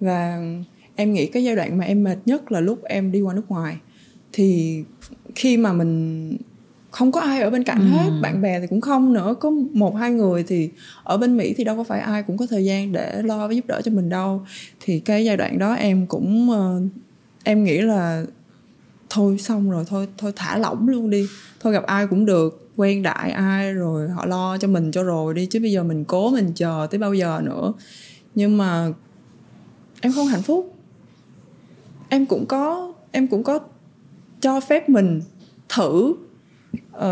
Speaker 2: Và em nghĩ cái giai đoạn mà em mệt nhất là lúc em đi qua nước ngoài. Thì khi mà mình không có ai ở bên cạnh ừ. hết bạn bè thì cũng không nữa. Có một hai người thì ở bên mỹ thì đâu có phải ai cũng có thời gian để lo và giúp đỡ cho mình đâu. Thì cái giai đoạn đó em cũng uh, em nghĩ là thôi xong rồi thôi thôi thả lỏng luôn đi. Thôi gặp ai cũng được quen đại ai rồi họ lo cho mình cho rồi đi chứ bây giờ mình cố mình chờ tới bao giờ nữa. Nhưng mà em không hạnh phúc. Em cũng có em cũng có cho phép mình thử uh,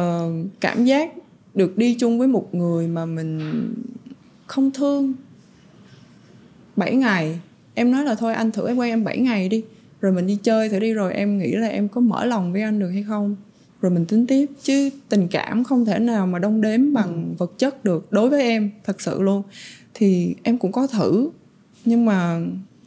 Speaker 2: cảm giác được đi chung với một người mà mình không thương. 7 ngày em nói là thôi anh thử em quen em 7 ngày đi rồi mình đi chơi thử đi rồi em nghĩ là em có mở lòng với anh được hay không? Rồi mình tính tiếp chứ tình cảm không thể nào mà đong đếm bằng ừ. vật chất được đối với em thật sự luôn. Thì em cũng có thử nhưng mà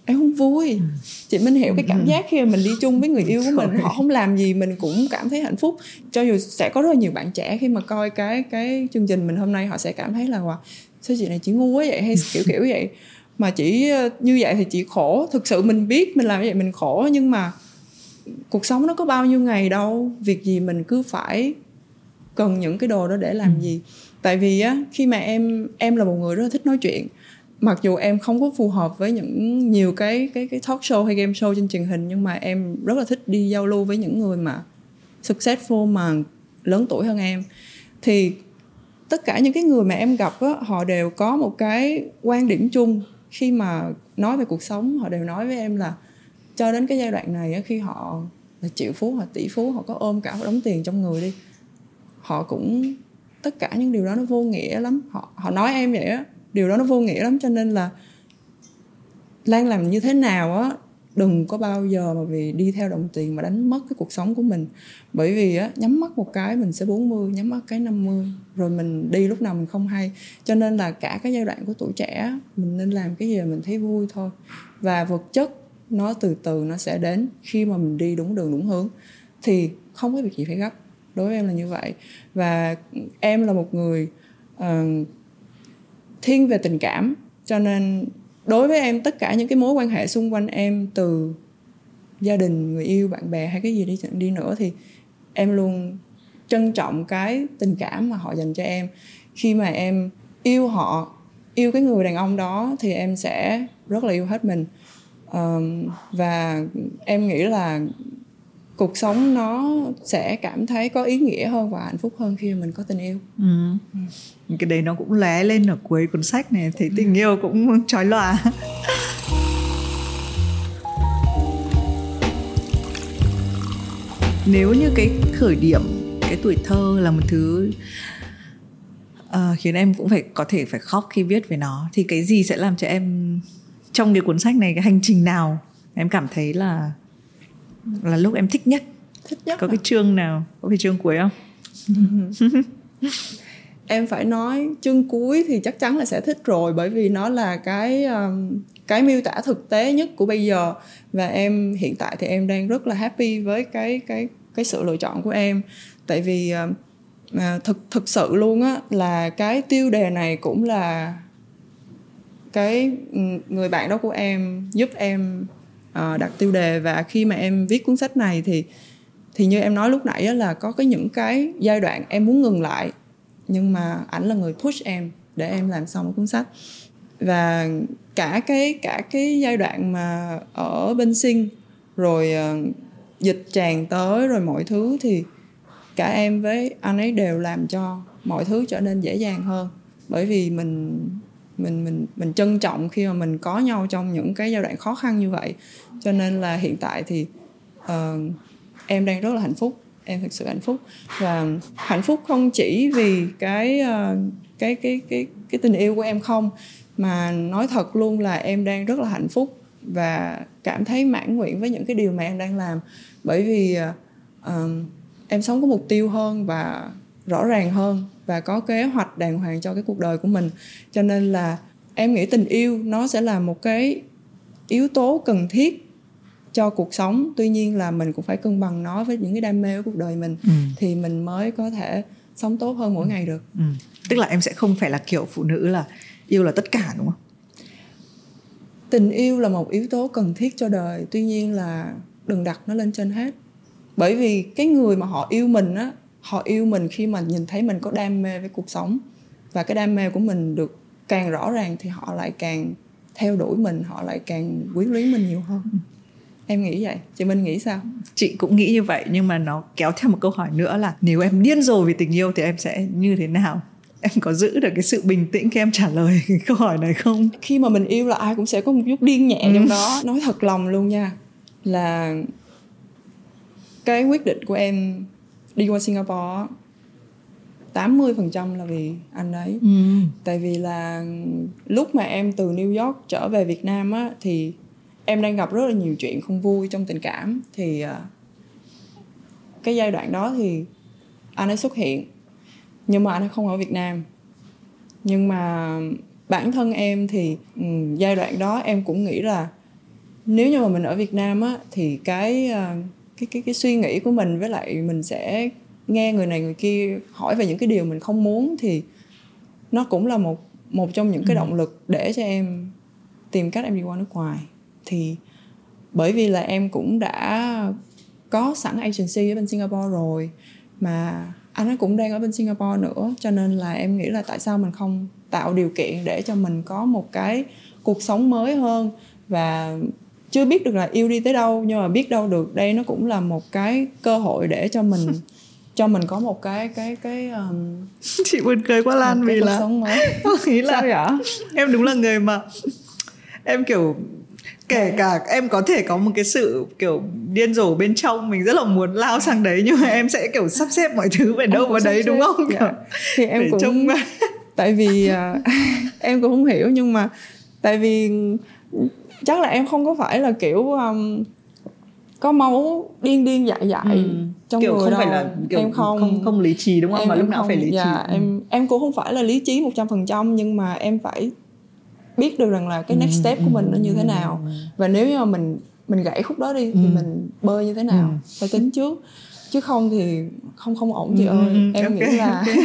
Speaker 2: em không vui. Ừ. chị minh hiểu cái cảm ừ. giác khi mà mình đi chung với người yêu của mình họ không làm gì mình cũng cảm thấy hạnh phúc. Cho dù sẽ có rất nhiều bạn trẻ khi mà coi cái cái chương trình mình hôm nay họ sẽ cảm thấy là wow, sao chị này chỉ ngu quá vậy? hay kiểu kiểu vậy mà chỉ ờ, như vậy thì chị khổ. Thực sự mình biết mình làm như vậy mình khổ nhưng mà cuộc sống nó có bao nhiêu ngày đâu. Việc gì mình cứ phải cần những cái đồ đó để làm ừ. gì. Tại vì á khi mà em em là một người rất là thích nói chuyện. Mặc dù em không có phù hợp với những nhiều cái cái cái talk show hay game show trên truyền hình nhưng mà em rất là thích đi giao lưu với những người mà successful mà lớn tuổi hơn em. Thì tất cả những cái người mà em gặp á họ đều có một cái quan điểm chung khi mà nói về cuộc sống họ đều nói với em là cho đến cái giai đoạn này á, khi họ là triệu phú hoặc tỷ phú họ có ôm cả đống tiền trong người đi họ cũng tất cả những điều đó nó vô nghĩa lắm. Họ họ nói em vậy á điều đó nó vô nghĩa lắm cho nên là lan làm như thế nào á đừng có bao giờ mà vì đi theo đồng tiền mà đánh mất cái cuộc sống của mình. Bởi vì á nhắm mắt một cái mình sẽ 40 nhắm mắt cái 50 rồi mình đi lúc nào mình không hay. Cho nên là cả cái giai đoạn của tuổi trẻ mình nên làm cái gì mình thấy vui thôi. Và vật chất nó từ từ nó sẽ đến khi mà mình đi đúng đường đúng hướng. Thì không có việc gì phải gấp. Đối với em là như vậy. Và em là một người uh, thiên về tình cảm. Cho nên đối với em tất cả những cái mối quan hệ xung quanh em từ gia đình người yêu bạn bè hay cái gì đi đi nữa thì em luôn trân trọng cái tình cảm mà họ dành cho em. Khi mà em yêu họ yêu cái người đàn ông đó thì em sẽ rất là yêu hết mình. Um, và em nghĩ là cuộc sống nó sẽ cảm thấy có ý nghĩa hơn và hạnh phúc hơn khi mình có tình yêu
Speaker 1: ừ. Ừ. cái đấy nó cũng lóe lên ở cuối cuốn sách này thấy tình yêu cũng trói lòa nếu như cái khởi điểm cái tuổi thơ là một thứ uh, khiến em cũng phải có thể phải khóc khi viết về nó thì cái gì sẽ làm cho em trong cái cuốn sách này cái hành trình nào em cảm thấy là là lúc em thích nhất.
Speaker 2: Thích nhất
Speaker 1: có à? cái chương nào? Có cái chương cuối không?
Speaker 2: Em phải nói chương cuối thì chắc chắn là sẽ thích rồi bởi vì nó là cái um, cái miêu tả thực tế nhất của bây giờ. Và em hiện tại thì em đang rất là happy với cái cái cái sự lựa chọn của em. Tại vì uh, thực thực sự luôn á là cái tiêu đề này cũng là cái người bạn đó của em giúp em uh, đặt tiêu đề. Và khi mà em viết cuốn sách này thì thì như em nói lúc nãy là có cái những cái giai đoạn em muốn ngừng lại nhưng mà ảnh là người push em để em làm xong cuốn sách. Và cả cái cả cái giai đoạn mà ở bên sinh rồi uh, dịch tràn tới rồi mọi thứ thì cả em với anh ấy đều làm cho mọi thứ trở nên dễ dàng hơn. Bởi vì mình mình mình mình trân trọng khi mà mình có nhau trong những cái giai đoạn khó khăn như vậy. Cho nên là hiện tại thì uh, em đang rất là hạnh phúc. Em thực sự hạnh phúc. Và hạnh phúc không chỉ vì cái uh, cái cái cái cái tình yêu của em không mà nói thật luôn là em đang rất là hạnh phúc và cảm thấy mãn nguyện với những cái điều mà em đang làm. Bởi vì uh, em sống có mục tiêu hơn và rõ ràng hơn và có kế hoạch đàng hoàng cho cái cuộc đời của mình cho nên là em nghĩ tình yêu nó sẽ là một cái yếu tố cần thiết cho cuộc sống tuy nhiên là mình cũng phải cân bằng nó với những cái đam mê của cuộc đời mình ừ. thì mình mới có thể sống tốt hơn mỗi ừ. ngày được
Speaker 1: ừ. tức là em sẽ không phải là kiểu phụ nữ là yêu là tất cả đúng không
Speaker 2: tình yêu là một yếu tố cần thiết cho đời tuy nhiên là đừng đặt nó lên trên hết bởi vì cái người mà họ yêu mình á họ yêu mình khi mà nhìn thấy mình có đam mê với cuộc sống. Và cái đam mê của mình được càng rõ ràng thì họ lại càng theo đuổi mình họ lại càng quyến luyến mình nhiều hơn. Em nghĩ vậy. Chị minh nghĩ sao?
Speaker 1: Chị cũng nghĩ như vậy nhưng mà nó kéo theo một câu hỏi nữa là nếu em điên rồ vì tình yêu thì em sẽ như thế nào? Em có giữ được cái sự bình tĩnh khi em trả lời cái câu hỏi này không?
Speaker 2: Khi mà mình yêu là ai cũng sẽ có một chút điên nhẹ ừ. trong đó. Nói thật lòng luôn nha là cái quyết định của em đi qua Singapore 80% là vì anh ấy. Ừ. tại vì là lúc mà em từ New York trở về Việt Nam á thì em đang gặp rất là nhiều chuyện không vui trong tình cảm. Thì uh, cái giai đoạn đó thì anh ấy xuất hiện nhưng mà anh ấy không ở Việt Nam. Nhưng mà bản thân em thì um, giai đoạn đó em cũng nghĩ là nếu như mà mình ở Việt Nam á thì cái uh, cái cái cái suy nghĩ của mình với lại mình sẽ nghe người này người kia hỏi về những cái điều mình không muốn thì nó cũng là một một trong những cái ừ. động lực để cho em tìm cách em đi qua nước ngoài thì bởi vì là em cũng đã có sẵn agency ở bên Singapore rồi mà anh ấy cũng đang ở bên Singapore nữa cho nên là em nghĩ là tại sao mình không tạo điều kiện để cho mình có một cái cuộc sống mới hơn và chưa biết được là yêu đi tới đâu nhưng mà biết đâu được đây nó cũng là một cái cơ hội để cho mình cho mình có một cái cái cái um,
Speaker 1: chị buồn cười quá lan vì là nghĩ là Sao vậy? em đúng là người mà em kiểu kể cả em có thể có một cái sự kiểu điên rồ bên trong mình rất là muốn lao sang đấy nhưng mà em sẽ kiểu sắp xếp mọi thứ về đâu vào đấy đúng không
Speaker 2: dạ. thì em cũng trông... tại vì uh, em cũng không hiểu nhưng mà tại vì chắc là em không có phải là kiểu um, có máu điên điên dại dại ừ. trong
Speaker 1: kiểu
Speaker 2: người
Speaker 1: không
Speaker 2: đâu.
Speaker 1: phải là kiểu
Speaker 2: em không.
Speaker 1: không không lý trí đúng không? Em, mà lúc nào không, phải lý
Speaker 2: dạ,
Speaker 1: trí
Speaker 2: ừ. em em cũng không phải là lý trí một trăm phần trăm nhưng mà em phải biết được rằng là cái next ừ, step của mình nó như thế ừ, nào. và nếu như mà mình mình gãy khúc đó đi thì mình bơi như thế nào phải tính trước chứ không thì không không ổn chị ơi em okay, nghĩ là okay.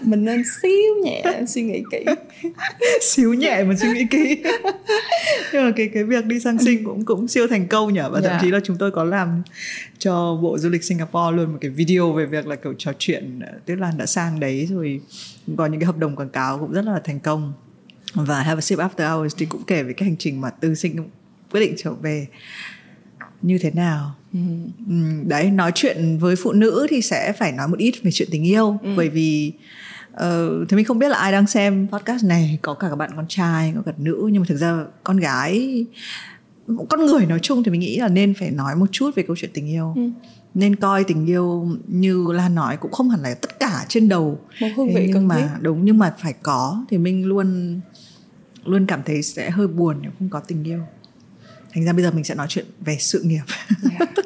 Speaker 2: mình nên xíu nhẹ suy nghĩ kỹ
Speaker 1: xíu nhẹ mà suy nghĩ kỹ nhưng mà cái cái việc đi sang sinh cũng cũng siêu thành công nhở và thậm yeah. Dạ. chí là chúng tôi có làm cho bộ du lịch Singapore luôn một cái video về việc là kiểu trò chuyện tức là đã sang đấy rồi có những cái hợp đồng quảng cáo cũng rất là thành công và Have a Sip After Hours thì cũng kể về cái hành trình mà tư sinh quyết định trở về như thế nào ừ. đấy nói chuyện với phụ nữ thì sẽ phải nói một ít về chuyện tình yêu ừ. bởi vì uh, thì mình không biết là ai đang xem podcast này có cả các bạn con trai có cả nữ nhưng mà thực ra con gái con người nói chung thì mình nghĩ là nên phải nói một chút về câu chuyện tình yêu ừ. nên coi tình yêu như lan nói cũng không hẳn là tất cả trên đầu
Speaker 2: một hương vị
Speaker 1: nhưng mà thiết. đúng nhưng mà phải có thì mình luôn luôn cảm thấy sẽ hơi buồn nếu không có tình yêu thành ra bây giờ mình sẽ nói chuyện về sự nghiệp yeah.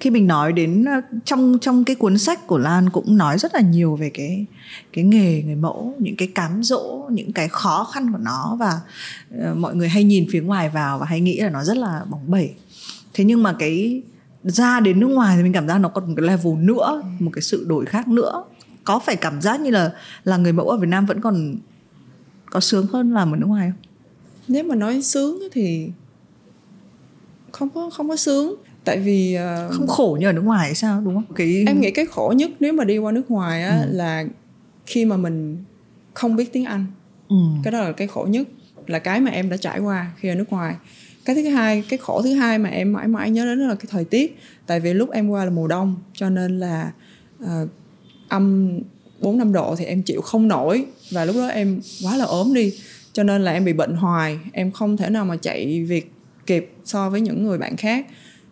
Speaker 1: khi mình nói đến ờ, trong trong cái cuốn sách của Lan cũng nói rất là nhiều về cái cái nghề người mẫu những cái cám dỗ những cái khó khăn của nó và uh, mọi người hay nhìn phía ngoài vào và hay nghĩ là nó rất là bóng bẩy thế nhưng mà cái ra đến nước ngoài thì mình cảm giác nó còn một cái level nữa một cái sự đổi khác nữa có phải cảm giác như là là người mẫu ở Việt Nam vẫn còn có sướng hơn làm ở nước ngoài không?
Speaker 2: Nếu mà nói sướng thì không có không có sướng. Tại vì
Speaker 1: uh, không khổ như ở nước ngoài hay sao đúng không?
Speaker 2: Cái em nghĩ cái khổ nhất nếu mà đi qua nước ngoài á ừ. là khi mà mình không biết tiếng anh. Ừ. cái đó là cái khổ nhất là cái mà em đã trải qua khi ở nước ngoài. Cái thứ hai cái khổ thứ hai mà em mãi mãi nhớ đến đó là cái thời tiết. Tại vì lúc em qua là mùa đông cho nên là uh, âm bốn năm độ thì em chịu không nổi. Và lúc đó em quá là ốm đi cho nên là em bị bệnh hoài. Em không thể nào mà chạy việc kịp so với những người bạn khác.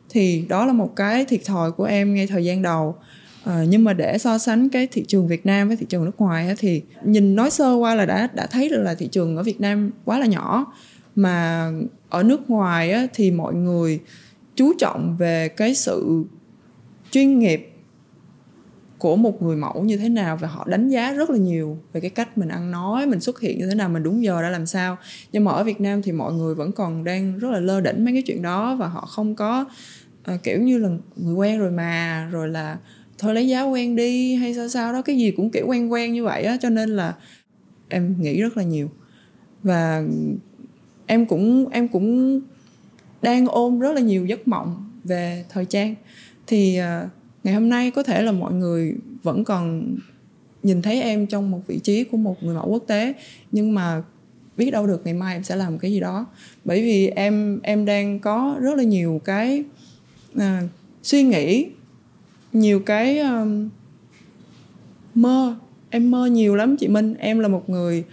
Speaker 2: Thì đó là một cái thiệt thòi của em ngay thời gian đầu. À, nhưng mà để so sánh cái thị trường Việt Nam với thị trường nước ngoài ấy, thì nhìn nói sơ qua là đã đã thấy được là thị trường ở Việt Nam quá là nhỏ. Mà ở nước ngoài ấy, thì mọi người chú trọng về cái sự chuyên nghiệp của một người mẫu như thế nào và họ đánh giá rất là nhiều về cái cách mình ăn nói mình xuất hiện như thế nào mình đúng giờ đã làm sao. Nhưng mà ở Việt Nam thì mọi người vẫn còn đang rất là lơ đỉnh mấy cái chuyện đó và họ không có uh, kiểu như là người quen rồi mà rồi là thôi lấy giá quen đi hay sao sao đó cái gì cũng kiểu quen quen như vậy á cho nên là em nghĩ rất là nhiều. Và em cũng em cũng đang ôm rất là nhiều giấc mộng về thời trang. Thì uh, ngày hôm nay có thể là mọi người vẫn còn nhìn thấy em trong một vị trí của một người mẫu quốc tế nhưng mà biết đâu được ngày mai em sẽ làm cái gì đó. Bởi vì em em đang có rất là nhiều cái à, suy nghĩ nhiều cái um, mơ. Em mơ nhiều lắm chị minh. Em là một người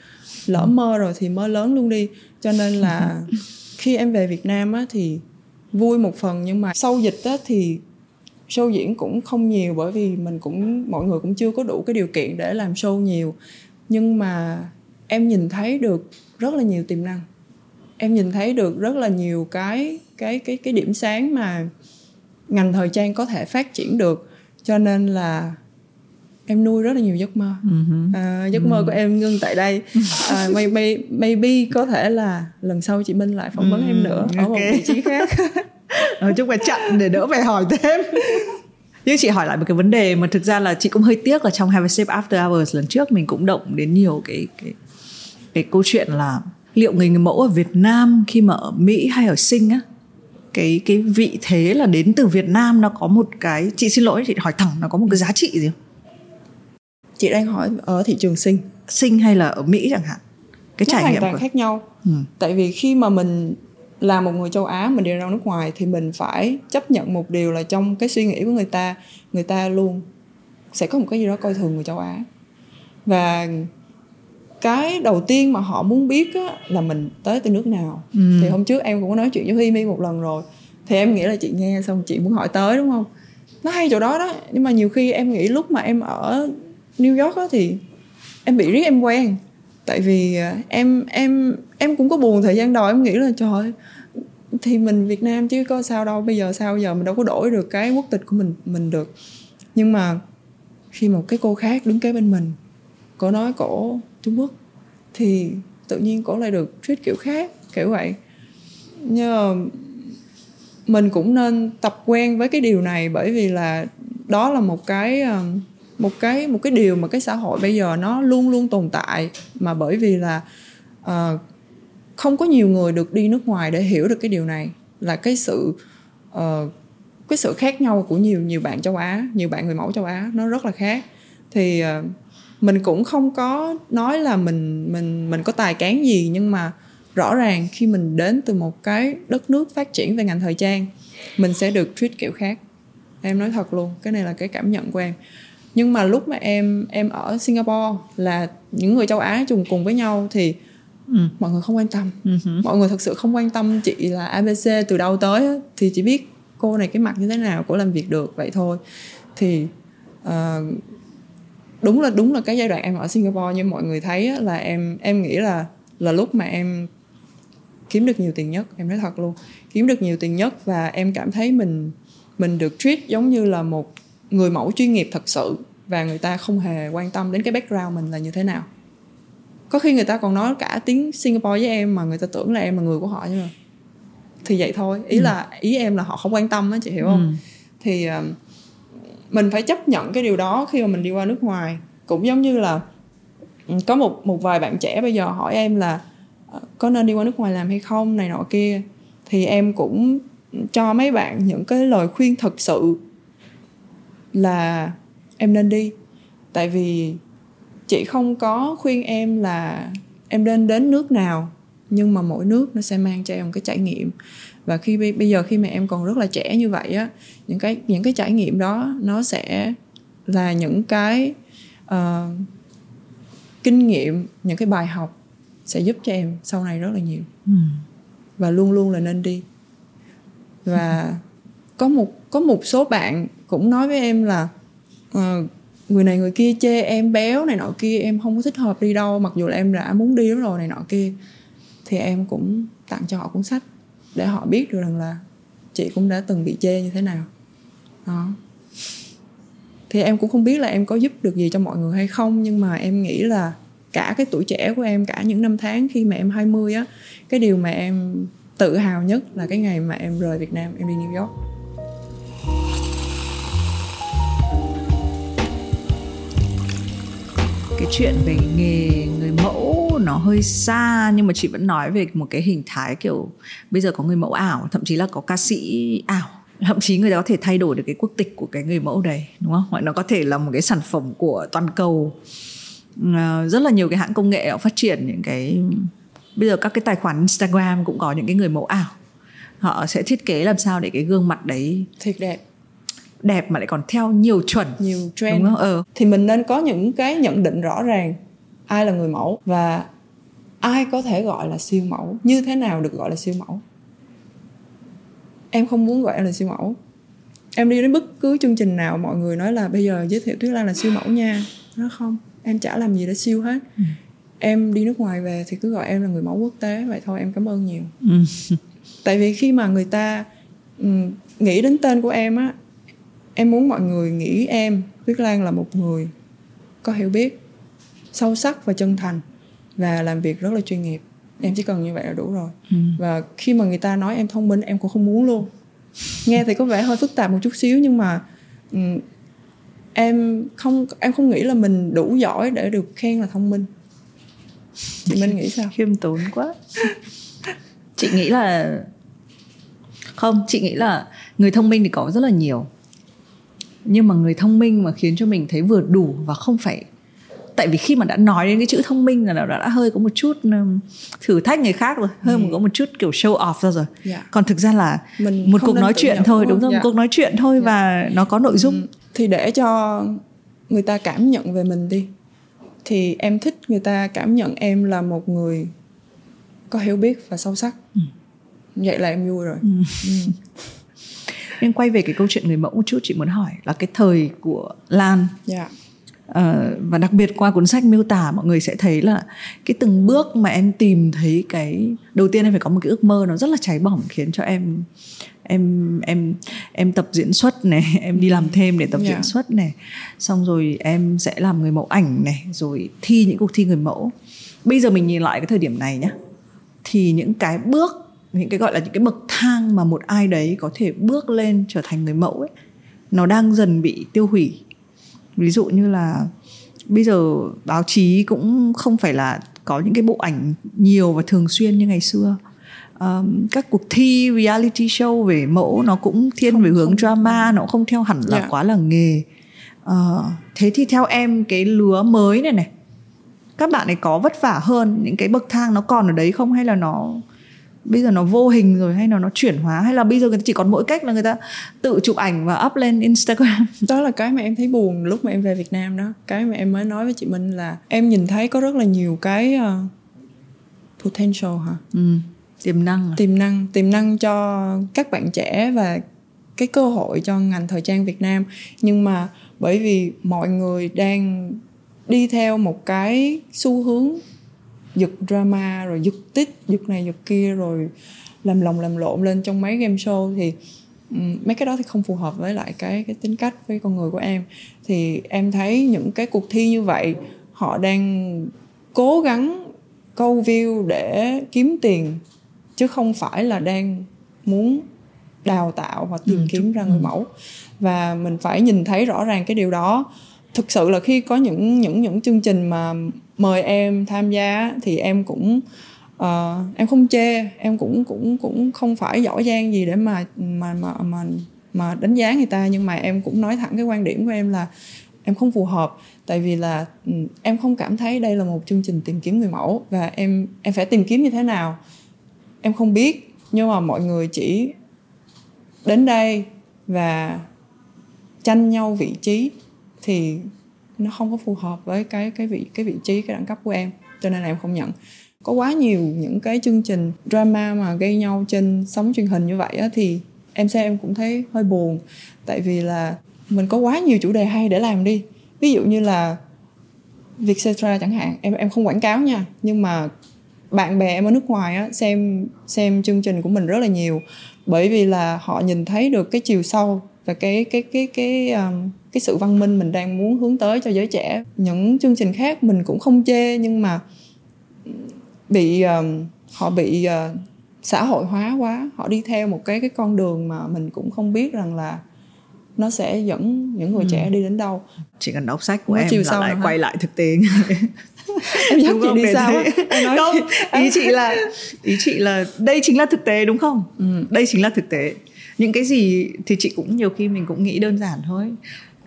Speaker 2: lỡ mơ rồi thì mơ lớn luôn đi. Cho nên là khi em về việt nam á thì vui một phần nhưng mà sau dịch á thì show diễn cũng không nhiều bởi vì mình cũng mọi người cũng chưa có đủ cái điều kiện để làm show nhiều. Nhưng mà em nhìn thấy được rất là nhiều tiềm năng. Em nhìn thấy được rất là nhiều cái cái cái cái điểm sáng mà ngành thời trang có thể phát triển được. Cho nên là em nuôi rất là nhiều giấc mơ.
Speaker 1: Uh-huh.
Speaker 2: à, giấc mơ của em ngưng tại đây. À, maybe maybe có thể là lần sau chị Minh lại phỏng vấn uh, em nữa ở một vị trí khác
Speaker 1: nói chung phải chặn để đỡ phải hỏi thêm nhưng chị hỏi lại một cái vấn đề mà thực ra là chị cũng hơi tiếc là trong Have a Sip After Hours lần trước mình cũng động đến nhiều cái cái cái câu chuyện là liệu người người mẫu ở Việt Nam khi mà ở Mỹ hay ở Sinh á cái cái vị thế là đến từ Việt Nam nó có một cái chị xin lỗi chị hỏi thẳng nó có một cái giá trị gì không?
Speaker 2: Chị đang hỏi ở thị trường Sinh.
Speaker 1: Sinh hay là ở Mỹ chẳng hạn?
Speaker 2: Cái nó trải hoàn nghiệm toàn của... khác nhau. Ừ. Tại vì khi mà mình là một người châu Á mình đi ra nước ngoài thì mình phải chấp nhận một điều là trong cái suy nghĩ của người ta người ta luôn sẽ có một cái gì đó coi thường người châu Á. Và cái đầu tiên mà họ muốn biết á, là mình tới từ nước nào. Ừ. thì hôm trước em cũng có nói chuyện với Huy Mi một lần rồi thì em nghĩ là chị nghe xong chị muốn hỏi tới đúng không? Nó hay chỗ đó đó nhưng mà nhiều khi em nghĩ lúc mà em ở New York á thì em bị riết em quen tại vì à, em em em cũng có buồn thời gian đầu, em nghĩ là, trời thì mình Việt Nam chứ có sao đâu, bây giờ sao giờ mình đâu có đổi được cái quốc tịch của mình mình được. Nhưng mà khi một cái cô khác đứng kế bên mình, cô nói, cổ, Trung Quốc. Thì tự nhiên cổ lại được treat kiểu khác, kiểu vậy. Nhưng mình cũng nên tập quen với cái điều này bởi vì là đó là một cái à, một cái một cái điều mà cái xã hội bây giờ nó luôn luôn tồn tại mà bởi vì là uh, không có nhiều người được đi nước ngoài để hiểu được cái điều này. Là cái sự uh, cái sự khác nhau của nhiều nhiều bạn châu Á nhiều bạn người mẫu châu Á nó rất là khác. Thì uh, mình cũng không có nói là mình mình mình có tài cán gì nhưng mà rõ ràng khi mình đến từ một cái đất nước phát triển về ngành thời trang mình sẽ được treat kiểu khác. Em nói thật luôn cái này là cái cảm nhận của em nhưng mà lúc mà em em ở Singapore là những người châu Á chung cùng với nhau thì ừ. mọi người không quan tâm uh-huh. mọi người thật sự không quan tâm chị là ABC từ đâu tới thì chỉ biết cô này cái mặt như thế nào cô làm việc được vậy thôi thì uh, đúng là đúng là cái giai đoạn em ở Singapore như mọi người thấy là em em nghĩ là là lúc mà em kiếm được nhiều tiền nhất em nói thật luôn kiếm được nhiều tiền nhất và em cảm thấy mình mình được treat giống như là một người mẫu chuyên nghiệp thật sự và người ta không hề quan tâm đến cái background mình là như thế nào. Có khi người ta còn nói cả tiếng Singapore với em mà người ta tưởng là em là người của họ nhưng mà thì vậy thôi. Ý ừ. là ý em là họ không quan tâm đó chị hiểu không? Ừ. thì uh, mình phải chấp nhận cái điều đó khi mà mình đi qua nước ngoài. Cũng giống như là có một một vài bạn trẻ bây giờ hỏi em là ờ, có nên đi qua nước ngoài làm hay không? này nọ kia. Thì em cũng cho mấy bạn những cái lời khuyên thật sự là em nên đi. Tại vì chị không có khuyên em là em nên đến nước nào nhưng mà mỗi nước nó sẽ mang cho em một cái trải nghiệm. Và khi bây giờ khi mà em còn rất là trẻ như vậy á những cái những cái trải nghiệm đó nó sẽ là những cái uh, kinh nghiệm những cái bài học sẽ giúp cho em sau này rất là nhiều. Ừ. và luôn luôn là nên đi. Và có một có một số bạn cũng nói với em là uh, người này người kia chê em béo này nọ kia em không có thích hợp đi đâu mặc dù là em đã muốn đi lắm rồi này nọ kia. Thì em cũng tặng cho họ cuốn sách để họ biết được rằng là chị cũng đã từng bị chê như thế nào. Đó. Thì em cũng không biết là em có giúp được gì cho mọi người hay không nhưng mà em nghĩ là cả cái tuổi trẻ của em cả những năm tháng khi mà em 20 á cái điều mà em tự hào nhất là cái ngày mà em rời Việt Nam em đi New York.
Speaker 1: Cái chuyện về nghề, người mẫu nó hơi xa, nhưng mà chị vẫn nói về một cái hình thái kiểu bây giờ có người mẫu ảo, thậm chí là có ca sĩ ảo. Thậm chí người ta có thể thay đổi được cái quốc tịch của cái người mẫu đấy, đúng không? Hoặc nó có thể là một cái sản phẩm của toàn cầu. Ờ, rất là nhiều cái hãng công nghệ họ phát triển những cái bây giờ các cái tài khoản Instagram cũng có những cái người mẫu ảo. Họ sẽ thiết kế làm sao để cái gương mặt đấy
Speaker 2: thiệt đẹp
Speaker 1: đẹp mà lại còn theo nhiều chuẩn
Speaker 2: nhiều trend đúng không? Ừ. thì mình nên có những cái nhận định rõ ràng ai là người mẫu và ai có thể gọi là siêu mẫu như thế nào được gọi là siêu mẫu em không muốn gọi em là siêu mẫu em đi đến bất cứ chương trình nào mọi người nói là bây giờ giới thiệu tuyết lan là siêu mẫu nha nó không em chả làm gì để siêu hết ừ. em đi nước ngoài về thì cứ gọi em là người mẫu quốc tế vậy thôi em cảm ơn nhiều
Speaker 1: Ừ.
Speaker 2: tại vì khi mà người ta ừm, nghĩ đến tên của em á em muốn mọi người nghĩ em Tuyết Lan là một người có hiểu biết sâu sắc và chân thành và làm việc rất là chuyên nghiệp. Em chỉ cần như vậy là đủ rồi.
Speaker 1: Ừ.
Speaker 2: và khi mà người ta nói em thông minh em cũng không muốn luôn. Nghe thì có vẻ hơi phức tạp một chút xíu nhưng mà ừm, em không em không nghĩ là mình đủ giỏi để được khen là thông minh. Chị Minh nghĩ sao?
Speaker 1: Khiêm tốn quá. Chị nghĩ là không chị nghĩ là người thông minh thì có rất là nhiều nhưng mà người thông minh mà khiến cho mình thấy vừa đủ và không phải tại vì khi mà đã nói đến cái chữ thông minh là nó đã, đã hơi có một chút um, thử thách người khác rồi hơi một có một chút kiểu show off ra rồi.
Speaker 2: Dạ.
Speaker 1: còn thực ra là
Speaker 2: Mình
Speaker 1: một cuộc nói chuyện thôi
Speaker 2: đúng không?
Speaker 1: một cuộc nói chuyện thôi và nó có nội dung.
Speaker 2: Thì để cho người ta cảm nhận về mình đi. Thì em thích người ta cảm nhận em là một người có hiểu biết và sâu sắc. Vậy là em vui rồi
Speaker 1: nhưng quay về cái câu chuyện người mẫu một chút chị muốn hỏi là cái thời của Lan
Speaker 2: dạ.
Speaker 1: Ờ, và đặc biệt qua cuốn sách miêu tả mọi người sẽ thấy là cái từng bước mà em tìm thấy cái đầu tiên em phải có một cái ước mơ nó rất là cháy bỏng khiến cho em em em em tập diễn xuất này em đi làm thêm để tập
Speaker 2: Dạ.
Speaker 1: diễn xuất này. Xong rồi em sẽ làm người mẫu ảnh này rồi thi những cuộc thi người mẫu. Bây giờ mình nhìn lại cái thời điểm này nhá thì những cái bước những cái gọi là những cái bậc thang mà một ai đấy có thể bước lên trở thành người mẫu ấy nó đang dần bị tiêu hủy. Ví dụ như là bây giờ báo chí cũng không phải là có những cái bộ ảnh nhiều và thường xuyên như ngày xưa. Ờm, các cuộc thi reality show về mẫu nó cũng thiên
Speaker 2: Không-
Speaker 1: về hướng
Speaker 2: không-
Speaker 1: drama nó cũng không theo hẳn là
Speaker 2: Dạ.
Speaker 1: quá là nghề. Ờ, thế thì theo em cái lứa mới này này các bạn ấy có vất vả hơn những cái bậc thang nó còn ở đấy không hay là nó bây giờ nó vô hình rồi hay là nó chuyển hóa hay là bây giờ người ta chỉ còn mỗi cách là người ta tự chụp ảnh và up lên Instagram?
Speaker 2: Đó là cái mà em thấy buồn lúc mà em về Việt Nam đó. Cái mà em mới nói với chị Minh là em nhìn thấy có rất là nhiều cái ờ, potential hả?
Speaker 1: Ừ, tiềm năng à?
Speaker 2: tiềm năng tiềm năng cho các bạn trẻ và cái cơ hội cho ngành thời trang Việt Nam. Nhưng mà bởi vì mọi người đang đi theo một cái xu hướng giật drama rồi giật tích giật này giật kia rồi làm lòng làm lộn lên trong mấy game show thì mấy cái đó thì không phù hợp với lại cái cái tính cách với con người của em. Thì em thấy những cái cuộc thi như vậy họ đang cố gắng câu view để kiếm tiền chứ không phải là đang muốn đào tạo hoặc tìm
Speaker 1: Ừ,
Speaker 2: kiếm ra người mẫu. Và mình phải nhìn thấy rõ ràng cái điều đó. Thực sự là khi có những những những chương trình mà mời em tham gia thì em cũng uh, em không chê em cũng cũng cũng không phải giỏi giang gì để mà mà mà mà mà đánh giá người ta nhưng mà em cũng nói thẳng cái quan điểm của em là em không phù hợp. Tại vì là ừ, em không cảm thấy đây là một chương trình tìm kiếm người mẫu và em em phải tìm kiếm như thế nào em không biết. Nhưng mà mọi người chỉ đến đây và tranh nhau vị trí thì nó không có phù hợp với cái cái vị cái vị trí cái đẳng cấp của em cho nên là em không nhận. Có quá nhiều những cái chương trình drama mà gây nhau trên sóng truyền hình như vậy á, thì em xem em cũng thấy hơi buồn. Tại vì là mình có quá nhiều chủ đề hay để làm đi. Ví dụ như là Vietcetera chẳng hạn em em không quảng cáo nha nhưng mà bạn bè em ở nước ngoài á, xem xem chương trình của mình rất là nhiều. Bởi vì là họ nhìn thấy được cái chiều sâu và cái cái cái cái um, cái sự văn minh mình đang muốn hướng tới cho giới trẻ. Những chương trình khác mình cũng không chê nhưng mà bị um, họ bị uh, xã hội hóa quá. Họ đi theo một cái cái con đường mà mình cũng không biết rằng là nó sẽ dẫn những người
Speaker 1: Ừ.
Speaker 2: trẻ đi đến đâu.
Speaker 1: Chỉ cần đọc sách của
Speaker 2: Nó
Speaker 1: em
Speaker 2: chiều
Speaker 1: là
Speaker 2: sâu
Speaker 1: lại
Speaker 2: hả?
Speaker 1: quay lại thực tế.
Speaker 2: Em dắt chị đi sao em nói
Speaker 1: không ý chị là ý chị là đây chính là thực tế đúng không?
Speaker 2: Ừ.
Speaker 1: đây chính là thực tế. Những cái gì thì chị cũng nhiều khi mình cũng nghĩ đơn giản thôi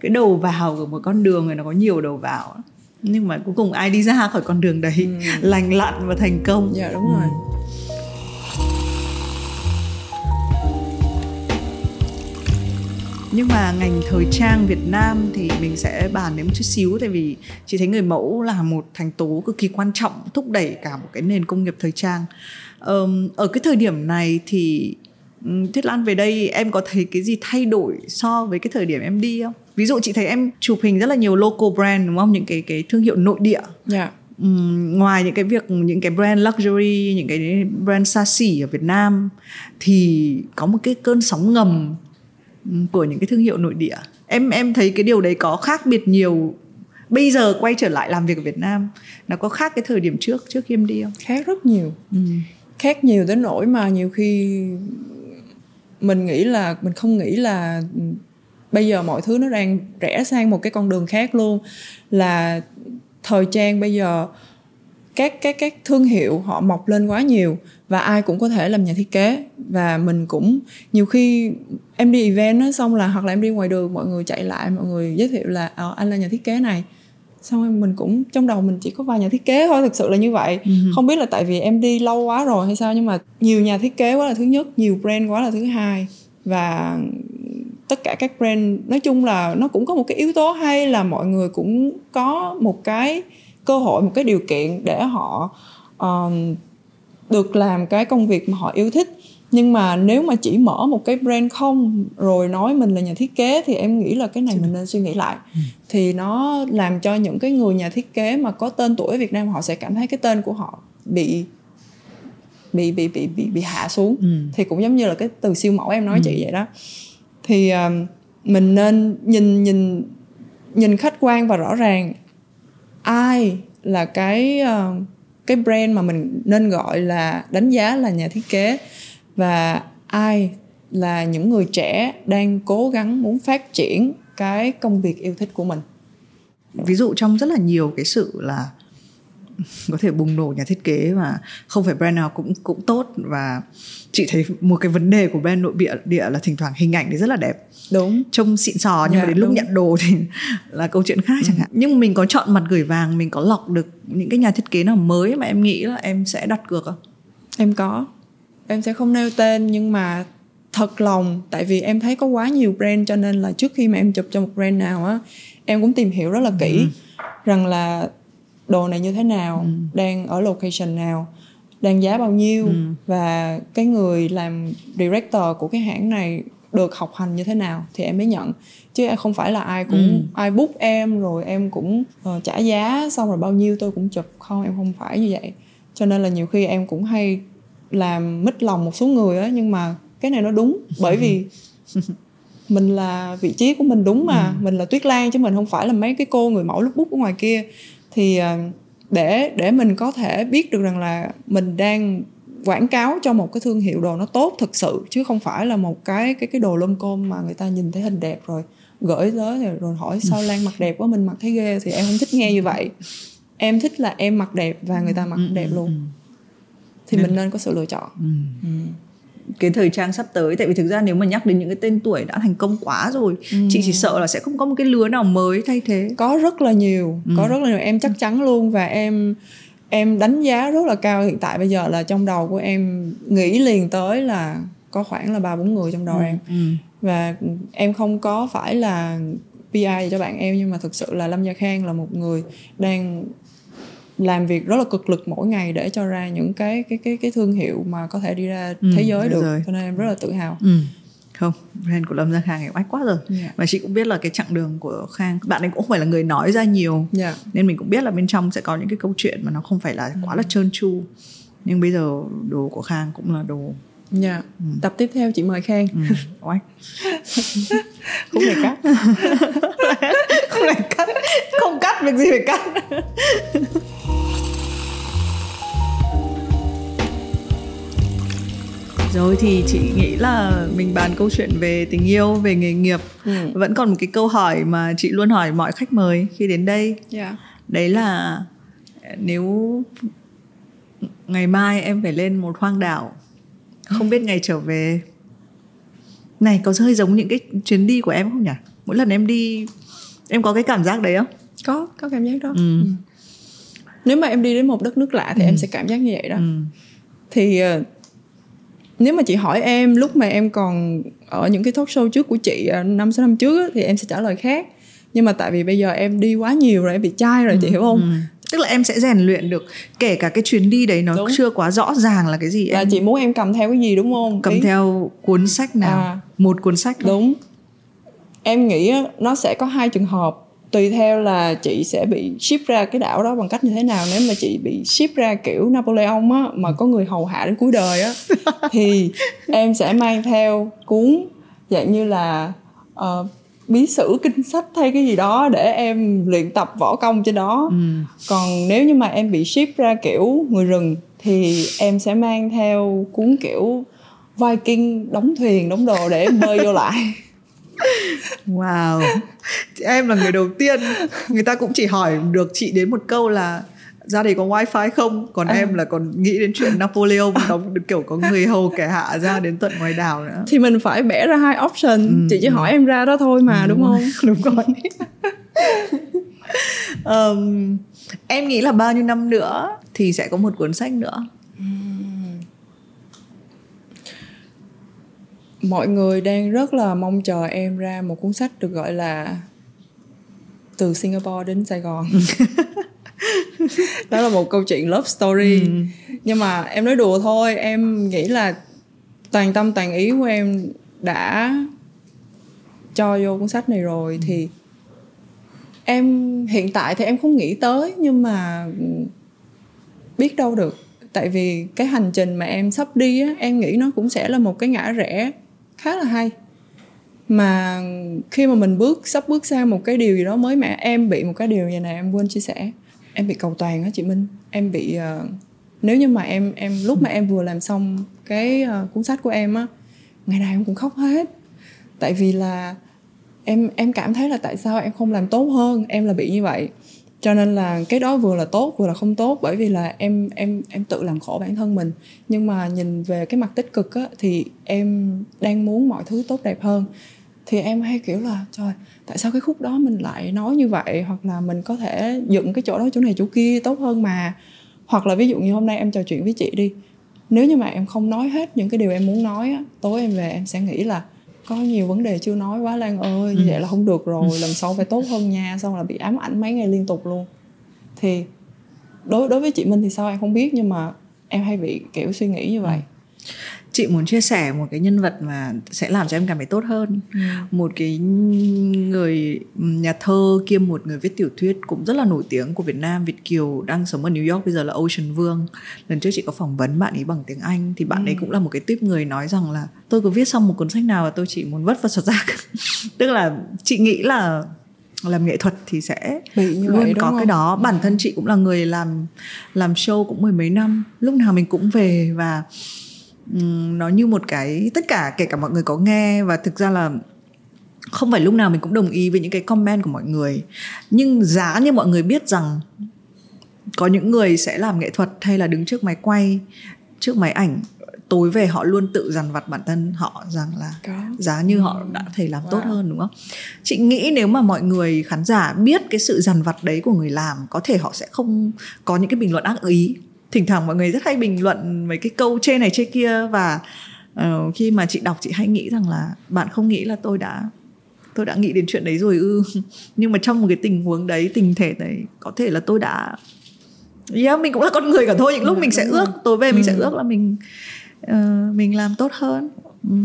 Speaker 1: cái đầu vào của một con đường này nó có nhiều đầu vào nhưng mà cuối cùng ai đi ra khỏi con đường đấy lành lặn và thành công.
Speaker 2: Dạ đúng rồi.
Speaker 1: Nhưng mà ngành thời trang Việt Nam thì mình sẽ bàn đến một chút xíu tại vì chị thấy người mẫu là một thành tố cực kỳ quan trọng thúc đẩy cả một cái nền công nghiệp thời trang. Ở cái thời điểm này thì ừm, Tuyết Lan về đây em có thấy cái gì thay đổi so với cái thời điểm em đi không? Ví dụ chị thấy em chụp hình rất là nhiều local brand đúng không? Những cái cái thương hiệu nội địa.
Speaker 2: Dạ.
Speaker 1: Um, ngoài những cái việc những cái brand luxury những cái brand xa xỉ ở Việt Nam thì có một cái cơn sóng ngầm của những cái thương hiệu nội địa. Em em thấy cái điều đấy có khác biệt nhiều. Bây giờ quay trở lại làm việc ở Việt Nam nó có khác cái thời điểm trước trước khi em đi không?
Speaker 2: Khác rất nhiều. Ừ. khác nhiều đến nỗi mà nhiều khi mình nghĩ là mình không nghĩ là bây giờ mọi thứ nó đang rẽ sang một cái con đường khác luôn. Là thời trang bây giờ các các các thương hiệu họ mọc lên quá nhiều và ai cũng có thể làm nhà thiết kế. Và mình cũng nhiều khi em đi event á xong là hoặc là em đi ngoài đường mọi người chạy lại mọi người giới thiệu là ờ, anh là nhà thiết kế này. Xong rồi mình cũng trong đầu mình chỉ có vài nhà thiết kế thôi thực sự là như vậy. Uh-huh. không biết là tại vì em đi lâu quá rồi hay sao nhưng mà nhiều nhà thiết kế quá là thứ nhất nhiều brand quá là thứ hai. Và tất cả các brand nói chung là nó cũng có một cái yếu tố hay là mọi người cũng có một cái cơ hội một cái điều kiện để họ uh, được làm cái công việc mà họ yêu thích nhưng mà nếu mà chỉ mở một cái brand không rồi nói mình là nhà thiết kế thì em nghĩ là cái này mình nên suy nghĩ lại ừ. thì nó làm cho những cái người nhà thiết kế mà có tên tuổi ở Việt Nam họ sẽ cảm thấy cái tên của họ bị bị bị bị bị, bị hạ xuống ừ. thì cũng giống như là cái từ siêu mẫu em nói ừ. chị vậy đó thì um, mình nên nhìn nhìn nhìn khách quan và rõ ràng ai là cái uh, cái brand mà mình nên gọi là đánh giá là nhà thiết kế và ai là những người trẻ đang cố gắng muốn phát triển cái công việc yêu thích của mình.
Speaker 1: Ví dụ trong rất là nhiều cái sự là có thể bùng nổ nhà thiết kế và không phải brand nào cũng cũng tốt và chị thấy một cái vấn đề của brand nội địa địa là thỉnh thoảng hình ảnh thì rất là đẹp
Speaker 2: đúng
Speaker 1: trông xịn sò nhưng yeah, mà dạ, đến lúc đúng. nhận đồ thì là câu chuyện khác ừ. chẳng hạn nhưng mình có chọn mặt gửi vàng mình có lọc được những cái nhà thiết kế nào mới mà em nghĩ là em sẽ đặt cược không
Speaker 2: em có em sẽ không nêu tên nhưng mà thật lòng tại vì em thấy có quá nhiều brand cho nên là trước khi mà em chụp cho một brand nào á em cũng tìm hiểu rất là kỹ ừ. rằng là đồ này như thế nào? Ừ. đang ở location nào? Đang giá bao nhiêu? Ừ. và cái người làm director của cái hãng này được học hành như thế nào? Thì em mới nhận. Chứ em không phải là ai cũng ừ. ai book em rồi em cũng uh, trả giá xong rồi bao nhiêu tôi cũng chụp. Không em không phải như vậy. Cho nên là nhiều khi em cũng hay làm mít lòng một số người á nhưng mà cái này nó đúng. Bởi vì mình là vị trí của mình đúng mà. Ừ. mình là tuyết lan chứ mình không phải là mấy cái cô người mẫu lúc bút ở ngoài kia thì ờ, để để mình có thể biết được rằng là mình đang quảng cáo cho một cái thương hiệu đồ nó tốt thực sự chứ không phải là một cái cái cái đồ lông côm mà người ta nhìn thấy hình đẹp rồi gửi tới rồi hỏi sao lan mặc đẹp quá mình mặc thấy ghê thì em không thích nghe như vậy. Em thích là em mặc đẹp và người ta mặc ừ, đẹp ừ, luôn. thì mình nên có sự lựa chọn. Ừ.
Speaker 1: cái thời trang sắp tới tại vì thực ra nếu mà nhắc đến những cái tên tuổi đã thành công quá rồi ừ. chị chỉ sợ là sẽ không có một cái lứa nào mới thay thế
Speaker 2: có rất là nhiều ừ. có rất là nhiều em chắc chắn luôn và em em đánh giá rất là cao hiện tại bây giờ là trong đầu của em nghĩ liền tới là có khoảng là ba bốn người trong đầu ừ. em ừ. và em không có phải là PR cho bạn em nhưng mà thực sự là Lâm Gia Khang là một người đang làm việc rất là cực lực mỗi ngày để cho ra những cái cái cái cái thương hiệu mà có thể đi ra ừ, thế giới được rồi. cho nên em rất là tự hào
Speaker 1: ừ. không brand của lâm gia khang thì oách quá rồi yeah. Dạ. và chị cũng biết là cái chặng đường của khang bạn ấy cũng không phải là người nói ra nhiều yeah. Dạ. nên mình cũng biết là bên trong sẽ có những cái câu chuyện mà nó không phải là quá là trơn tru nhưng bây giờ đồ của khang cũng là đồ
Speaker 2: Dạ. Yeah. Ừ. Tập tiếp theo chị mời Khang. Ừ.
Speaker 1: Oách.
Speaker 2: không thể cắt.
Speaker 1: không thể cắt. Không cắt việc gì phải cắt. Rồi thì chị nghĩ là mình bàn câu chuyện về tình yêu về nghề nghiệp ừ. vẫn còn một cái câu hỏi mà chị luôn hỏi mọi khách mời khi đến đây yeah.
Speaker 2: Dạ.
Speaker 1: đấy là nếu ngày mai em phải lên một hoang đảo không biết ngày trở về này có hơi giống những cái chuyến đi của em không nhỉ mỗi lần em đi em có cái cảm giác đấy không
Speaker 2: có có cảm giác đó ừ. Ừ. nếu mà em đi đến một đất nước lạ thì ừ. em sẽ cảm giác như vậy đó ừ. thì ờ, nếu mà chị hỏi em lúc mà em còn ở những cái talk show trước của chị à, năm sáu năm trước thì em sẽ trả lời khác. Nhưng mà tại vì bây giờ em đi quá nhiều rồi em bị chai rồi ừ, chị hiểu không? ừ.
Speaker 1: tức là em sẽ rèn luyện được kể cả cái chuyến đi đấy nó đúng. chưa quá rõ ràng là cái gì
Speaker 2: là em... chị muốn em cầm theo cái gì đúng không?
Speaker 1: Cầm Ý... theo cuốn sách nào? À, một cuốn sách
Speaker 2: đúng. Em nghĩ nó sẽ có hai trường hợp tùy theo là chị sẽ bị ship ra cái đảo đó bằng cách như thế nào. Nếu mà chị bị ship ra kiểu Napoleon á mà có người hầu hạ đến cuối đời á thì em sẽ mang theo cuốn dạng như là uh, bí sử kinh sách hay cái gì đó để em luyện tập võ công trên đó. Ừ. còn nếu như mà em bị ship ra kiểu người rừng thì em sẽ mang theo cuốn kiểu Viking đóng thuyền đóng đồ để em bơi vô lại
Speaker 1: wow. Em là người đầu tiên. Người ta cũng chỉ hỏi được chị đến một câu là gia đình có wifi không? Còn à. em là còn nghĩ đến chuyện Napoleon đóng kiểu có người hầu kẻ hạ ra đến tận ngoài đảo nữa.
Speaker 2: Thì mình phải bẻ ra hai option. Ừ. chị chỉ hỏi em ra đó thôi mà ừ, đúng, đúng không?
Speaker 1: Đúng rồi. Um, em nghĩ là bao nhiêu năm nữa thì sẽ có một cuốn sách nữa
Speaker 2: mọi người đang rất là mong chờ em ra một cuốn sách được gọi là từ Singapore đến Sài Gòn đó là một câu chuyện love story ừ. nhưng mà em nói đùa thôi em nghĩ là toàn tâm toàn ý của em đã cho vô cuốn sách này rồi ừ. thì em hiện tại thì em không nghĩ tới nhưng mà biết đâu được tại vì cái hành trình mà em sắp đi á em nghĩ nó cũng sẽ là một cái ngã rẽ khá là hay. Mà khi mà mình bước sắp bước sang một cái điều gì đó mới mẻ em bị một cái điều như này em quên chia sẻ. Em bị cầu toàn á chị Minh. Em bị uh, nếu như mà em em lúc mà em vừa làm xong cái uh, cuốn sách của em á ngày nào em cũng khóc hết. Tại vì là em em cảm thấy là tại sao em không làm tốt hơn em là bị như vậy cho nên là cái đó vừa là tốt vừa là không tốt, bởi vì là em em em tự làm khổ bản thân mình. Nhưng mà nhìn về cái mặt tích cực á, thì em đang muốn mọi thứ tốt đẹp hơn. Thì em hay kiểu là, trời, tại sao cái khúc đó mình lại nói như vậy? Hoặc là mình có thể dựng cái chỗ đó, chỗ này, chỗ kia tốt hơn mà. Hoặc là ví dụ như hôm nay em trò chuyện với chị đi. Nếu như mà em không nói hết những cái điều em muốn nói á, tối em về em sẽ nghĩ là có nhiều vấn đề chưa nói quá lan ơi như ừ. vậy là không được rồi lần sau phải tốt hơn nha xong là bị ám ảnh mấy ngày liên tục luôn. Thì đối đối với chị minh thì sao em không biết nhưng mà em hay bị kiểu suy nghĩ như vậy. Ừ
Speaker 1: chị muốn chia sẻ một cái nhân vật mà sẽ làm cho em cảm thấy tốt hơn ừ. một cái người nhà thơ kiêm một người viết tiểu thuyết cũng rất là nổi tiếng của Việt Nam Việt kiều đang sống ở New York bây giờ là Ocean Vương lần trước chị có phỏng vấn bạn ấy bằng tiếng Anh thì bạn ừ. ấy cũng là một cái tiếp người nói rằng là tôi có viết xong một cuốn sách nào và tôi chỉ muốn vất vào sọt rác tức là chị nghĩ là làm nghệ thuật thì sẽ
Speaker 2: Bị như
Speaker 1: luôn
Speaker 2: vậy,
Speaker 1: có
Speaker 2: không?
Speaker 1: cái đó bản thân chị cũng là người làm làm show cũng mười mấy năm lúc nào mình cũng về và nó như một cái tất cả kể cả mọi người có nghe và thực ra là không phải lúc nào mình cũng đồng ý với những cái comment của mọi người. Nhưng giá như mọi người biết rằng có những người sẽ làm nghệ thuật hay là đứng trước máy quay trước máy ảnh tối về họ luôn tự dằn vặt bản thân họ rằng là giá như họ đã thể làm wow. tốt hơn đúng không? Chị nghĩ nếu mà mọi người khán giả biết cái sự dằn vặt đấy của người làm có thể họ sẽ không có những cái bình luận ác ý thỉnh thoảng mọi người rất hay bình luận mấy cái câu trên này trên kia và uh, khi mà chị đọc chị hay nghĩ rằng là bạn không nghĩ là tôi đã tôi đã nghĩ đến chuyện đấy rồi ư nhưng mà trong một cái tình huống đấy tình thể đấy có thể là tôi đã yeah, mình cũng là con người cả thôi những lúc mình sẽ ước tối về mình sẽ ừ. ước là mình uh, mình làm tốt hơn ừ.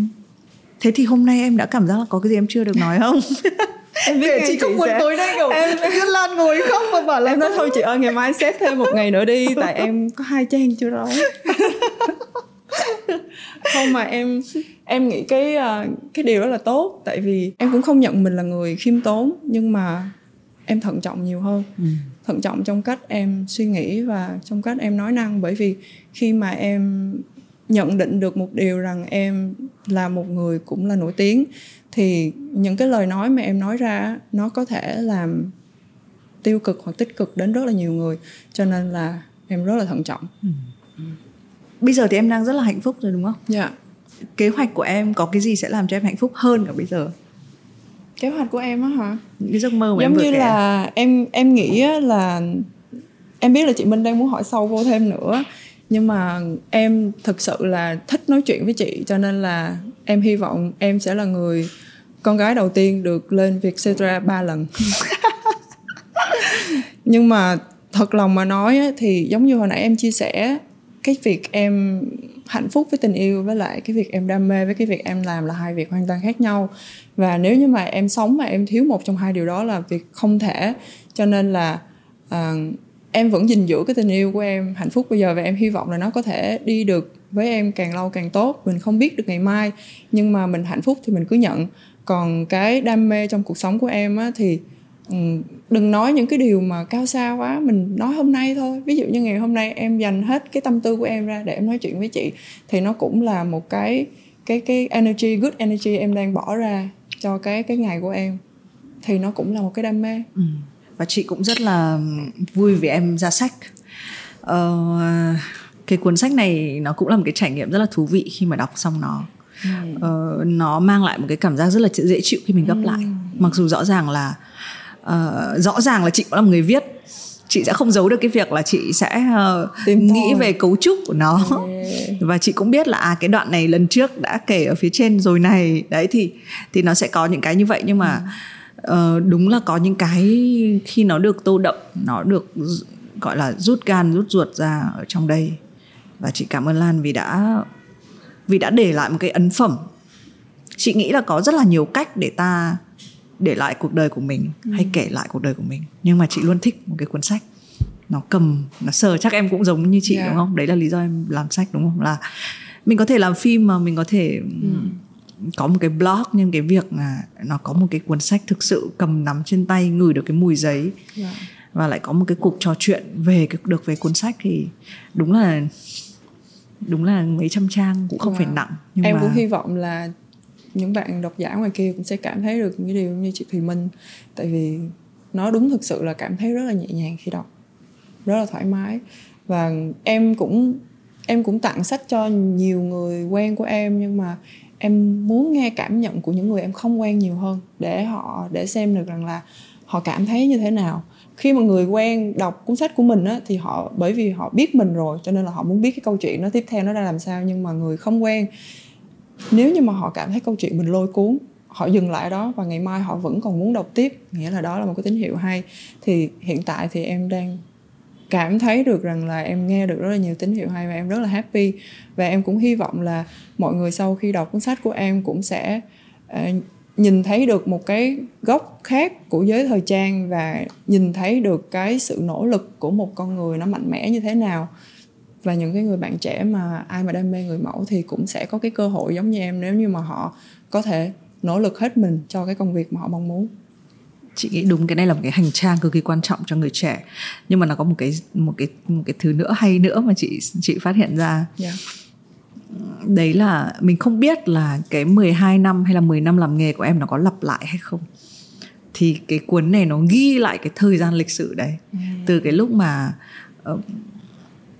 Speaker 1: thế thì hôm nay em đã cảm giác là có cái gì em chưa được nói không
Speaker 2: em biết
Speaker 1: chị không muốn tối nay kiểu em Yên Lan ngồi không mà bảo là
Speaker 2: em nói thôi chị ơi ngày mai xếp thêm một ngày nữa đi tại em có hai trang chưa nói không mà em em nghĩ cái ờ, cái điều đó là tốt tại vì em cũng không nhận mình là người khiêm tốn nhưng mà em thận trọng nhiều hơn. Ừ. thận trọng trong cách em suy nghĩ và trong cách em nói năng bởi vì khi mà em nhận định được một điều rằng em là một người cũng là nổi tiếng thì những cái lời nói mà em nói ra nó có thể làm tiêu cực hoặc tích cực đến rất là nhiều người cho nên là em rất là thận trọng. Ừ.
Speaker 1: bây giờ thì em đang rất là hạnh phúc rồi đúng không?
Speaker 2: Dạ. Yeah.
Speaker 1: kế hoạch của em có cái gì sẽ làm cho em hạnh phúc hơn cả bây giờ?
Speaker 2: Kế hoạch của em á hả?
Speaker 1: Những cái giấc mơ mà
Speaker 2: giống
Speaker 1: em
Speaker 2: như là em em nghĩ là em biết là chị Minh đang muốn hỏi sâu vô thêm nữa nhưng mà em thực sự là thích nói chuyện với chị cho nên là em hy vọng em sẽ là người con gái đầu tiên được lên Vietcetera ba lần. Nhưng mà thật lòng mà nói thì giống như hồi nãy em chia sẻ cái việc em hạnh phúc với tình yêu với lại cái việc em đam mê với cái việc em làm là hai việc hoàn toàn khác nhau. Và nếu như mà em sống mà em thiếu một trong hai điều đó là việc không thể cho nên là uh, em vẫn gìn giữ cái tình yêu của em hạnh phúc bây giờ và em hy vọng là nó có thể đi được với em càng lâu càng tốt. Mình không biết được ngày mai, nhưng mà mình hạnh phúc thì mình cứ nhận. Còn cái đam mê trong cuộc sống của em á thì ừ, đừng nói những cái điều mà cao xa quá, mình nói hôm nay thôi. Ví dụ như ngày hôm nay em dành hết cái tâm tư của em ra để em nói chuyện với chị, thì nó cũng là một cái cái cái energy, good energy em đang bỏ ra cho cái cái ngày của em. Thì nó cũng là một cái đam mê.
Speaker 1: Ừ và chị cũng rất là vui vì em ra sách. Uh, cái cuốn sách này nó cũng là một cái trải nghiệm rất là thú vị khi mà đọc xong nó. Ừ. uh, nó mang lại một cái cảm giác rất là dễ chịu khi mình gấp ừ. lại. Mặc dù rõ ràng là uh, rõ ràng là chị cũng là một người viết chị sẽ không giấu được cái việc là chị sẽ uh, nghĩ về cấu trúc của nó. Yeah. và chị cũng biết là à cái đoạn này lần trước đã kể ở phía trên rồi này. Đấy thì thì nó sẽ có những cái như vậy. Nhưng mà uh, đúng là có những cái khi nó được tô đậm nó được gọi là rút gan rút ruột ra ở trong đây và chị cảm ơn Lan vì đã vì đã để lại một cái ấn phẩm chị nghĩ là có rất là nhiều cách để ta để lại cuộc đời của mình ừ. hay kể lại cuộc đời của mình nhưng mà chị luôn thích một cái cuốn sách nó cầm nó sờ chắc em cũng giống như chị yeah. đúng không đấy là lý do em làm sách đúng không là mình có thể làm phim mà mình có thể ừ. Có một cái blog nhưng cái việc là nó có một cái cuốn sách thực sự cầm nắm trên tay ngửi được cái mùi giấy yeah. và lại có một cái cuộc trò chuyện về cái được về cuốn sách thì đúng là đúng là mấy trăm trang cũng không wow. phải nặng
Speaker 2: nhưng em mà... cũng hy vọng là những bạn độc giả ngoài kia cũng sẽ cảm thấy được những điều như chị Thùy Minh tại vì nó đúng thực sự là cảm thấy rất là nhẹ nhàng khi đọc rất là thoải mái và em cũng em cũng tặng sách cho nhiều người quen của em nhưng mà em muốn nghe cảm nhận của những người em không quen nhiều hơn để họ, để xem được rằng là họ cảm thấy như thế nào. Khi mà người quen đọc cuốn sách của mình á, thì họ, bởi vì họ biết mình rồi, cho nên là họ muốn biết cái câu chuyện nó tiếp theo nó ra làm sao, nhưng mà người không quen, nếu như mà họ cảm thấy câu chuyện mình lôi cuốn, họ dừng lại đó và ngày mai họ vẫn còn muốn đọc tiếp, nghĩa là đó là một cái tín hiệu hay, thì hiện tại thì em đang cảm thấy được rằng là em nghe được rất là nhiều tín hiệu hay và em rất là happy. Và em cũng hy vọng là mọi người sau khi đọc cuốn sách của em cũng sẽ uh, nhìn thấy được một cái góc khác của giới thời trang và nhìn thấy được cái sự nỗ lực của một con người nó mạnh mẽ như thế nào. Và những cái người bạn trẻ mà ai mà đam mê người mẫu thì cũng sẽ có cái cơ hội giống như em nếu như mà họ có thể nỗ lực hết mình cho cái công việc mà họ mong muốn
Speaker 1: chị nghĩ đúng cái này là một cái hành trang cực kỳ quan trọng cho người trẻ nhưng mà nó có một cái một cái một cái thứ nữa hay nữa mà chị chị phát hiện ra yeah. đấy là mình không biết là cái 12 năm hay là 10 năm làm nghề của em nó có lặp lại hay không thì cái cuốn này nó ghi lại cái thời gian lịch sử đấy mm. từ cái lúc mà uh,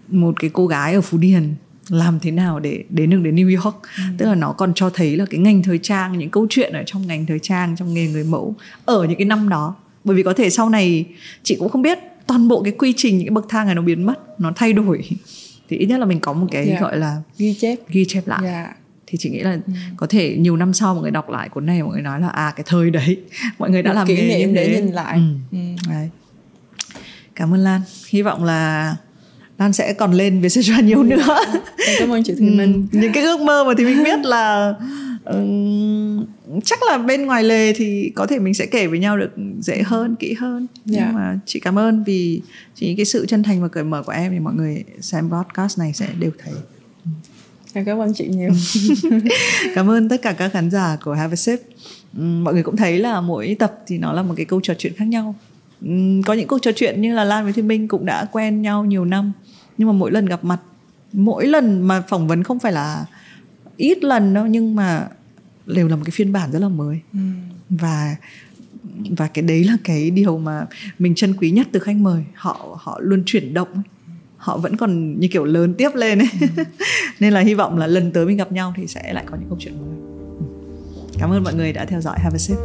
Speaker 1: một cái cô gái ở phú điền làm thế nào để đến được đến New York ừ. tức là nó còn cho thấy là cái ngành thời trang những câu chuyện ở trong ngành thời trang trong nghề người mẫu ở những cái năm đó bởi vì có thể sau này chị cũng không biết toàn bộ cái quy trình những cái bậc thang này nó biến mất nó thay đổi thì ít nhất là mình có một cái yeah. Dạ. gọi là
Speaker 2: ghi chép
Speaker 1: ghi chép lại yeah dạ. thì chị nghĩ là ừ. có thể nhiều năm sau mọi người đọc lại cuốn này mọi người nói là à cái thời đấy mọi người đã một làm
Speaker 2: kỷ niệm để nhìn lại ừ.
Speaker 1: Ừ. Đấy. cảm ơn Lan hy vọng là Lan sẽ còn lên với Szechuan nhiều nữa.
Speaker 2: Em cảm ơn chị Thùy Minh.
Speaker 1: những cái ước mơ mà thì mình biết là um, chắc là bên ngoài lề thì có thể mình sẽ kể với nhau được dễ hơn kỹ hơn. Yeah. nhưng dạ. mà chị cảm ơn vì chỉ cái sự chân thành và cởi mở của em thì mọi người xem podcast này sẽ đều thấy.
Speaker 2: Cảm ơn chị nhiều.
Speaker 1: Cảm ơn tất cả các khán giả của Have a Sip. Mọi người cũng thấy là mỗi tập thì nó là một cái câu trò chuyện khác nhau có những cuộc trò chuyện như là Lan với Thiên Minh cũng đã quen nhau nhiều năm. Nhưng mà mỗi lần gặp mặt mỗi lần mà phỏng vấn không phải là ít lần đâu nhưng mà đều là một cái phiên bản rất là mới. Ừ. và và cái đấy là cái điều mà mình trân quý nhất từ khách mời. Họ họ luôn chuyển động. Họ vẫn còn như kiểu lớn tiếp lên ấy. Ừ. nên là hy vọng là lần tới mình gặp nhau thì sẽ lại có những câu chuyện mới. Cảm ơn mọi người đã theo dõi. Have a sip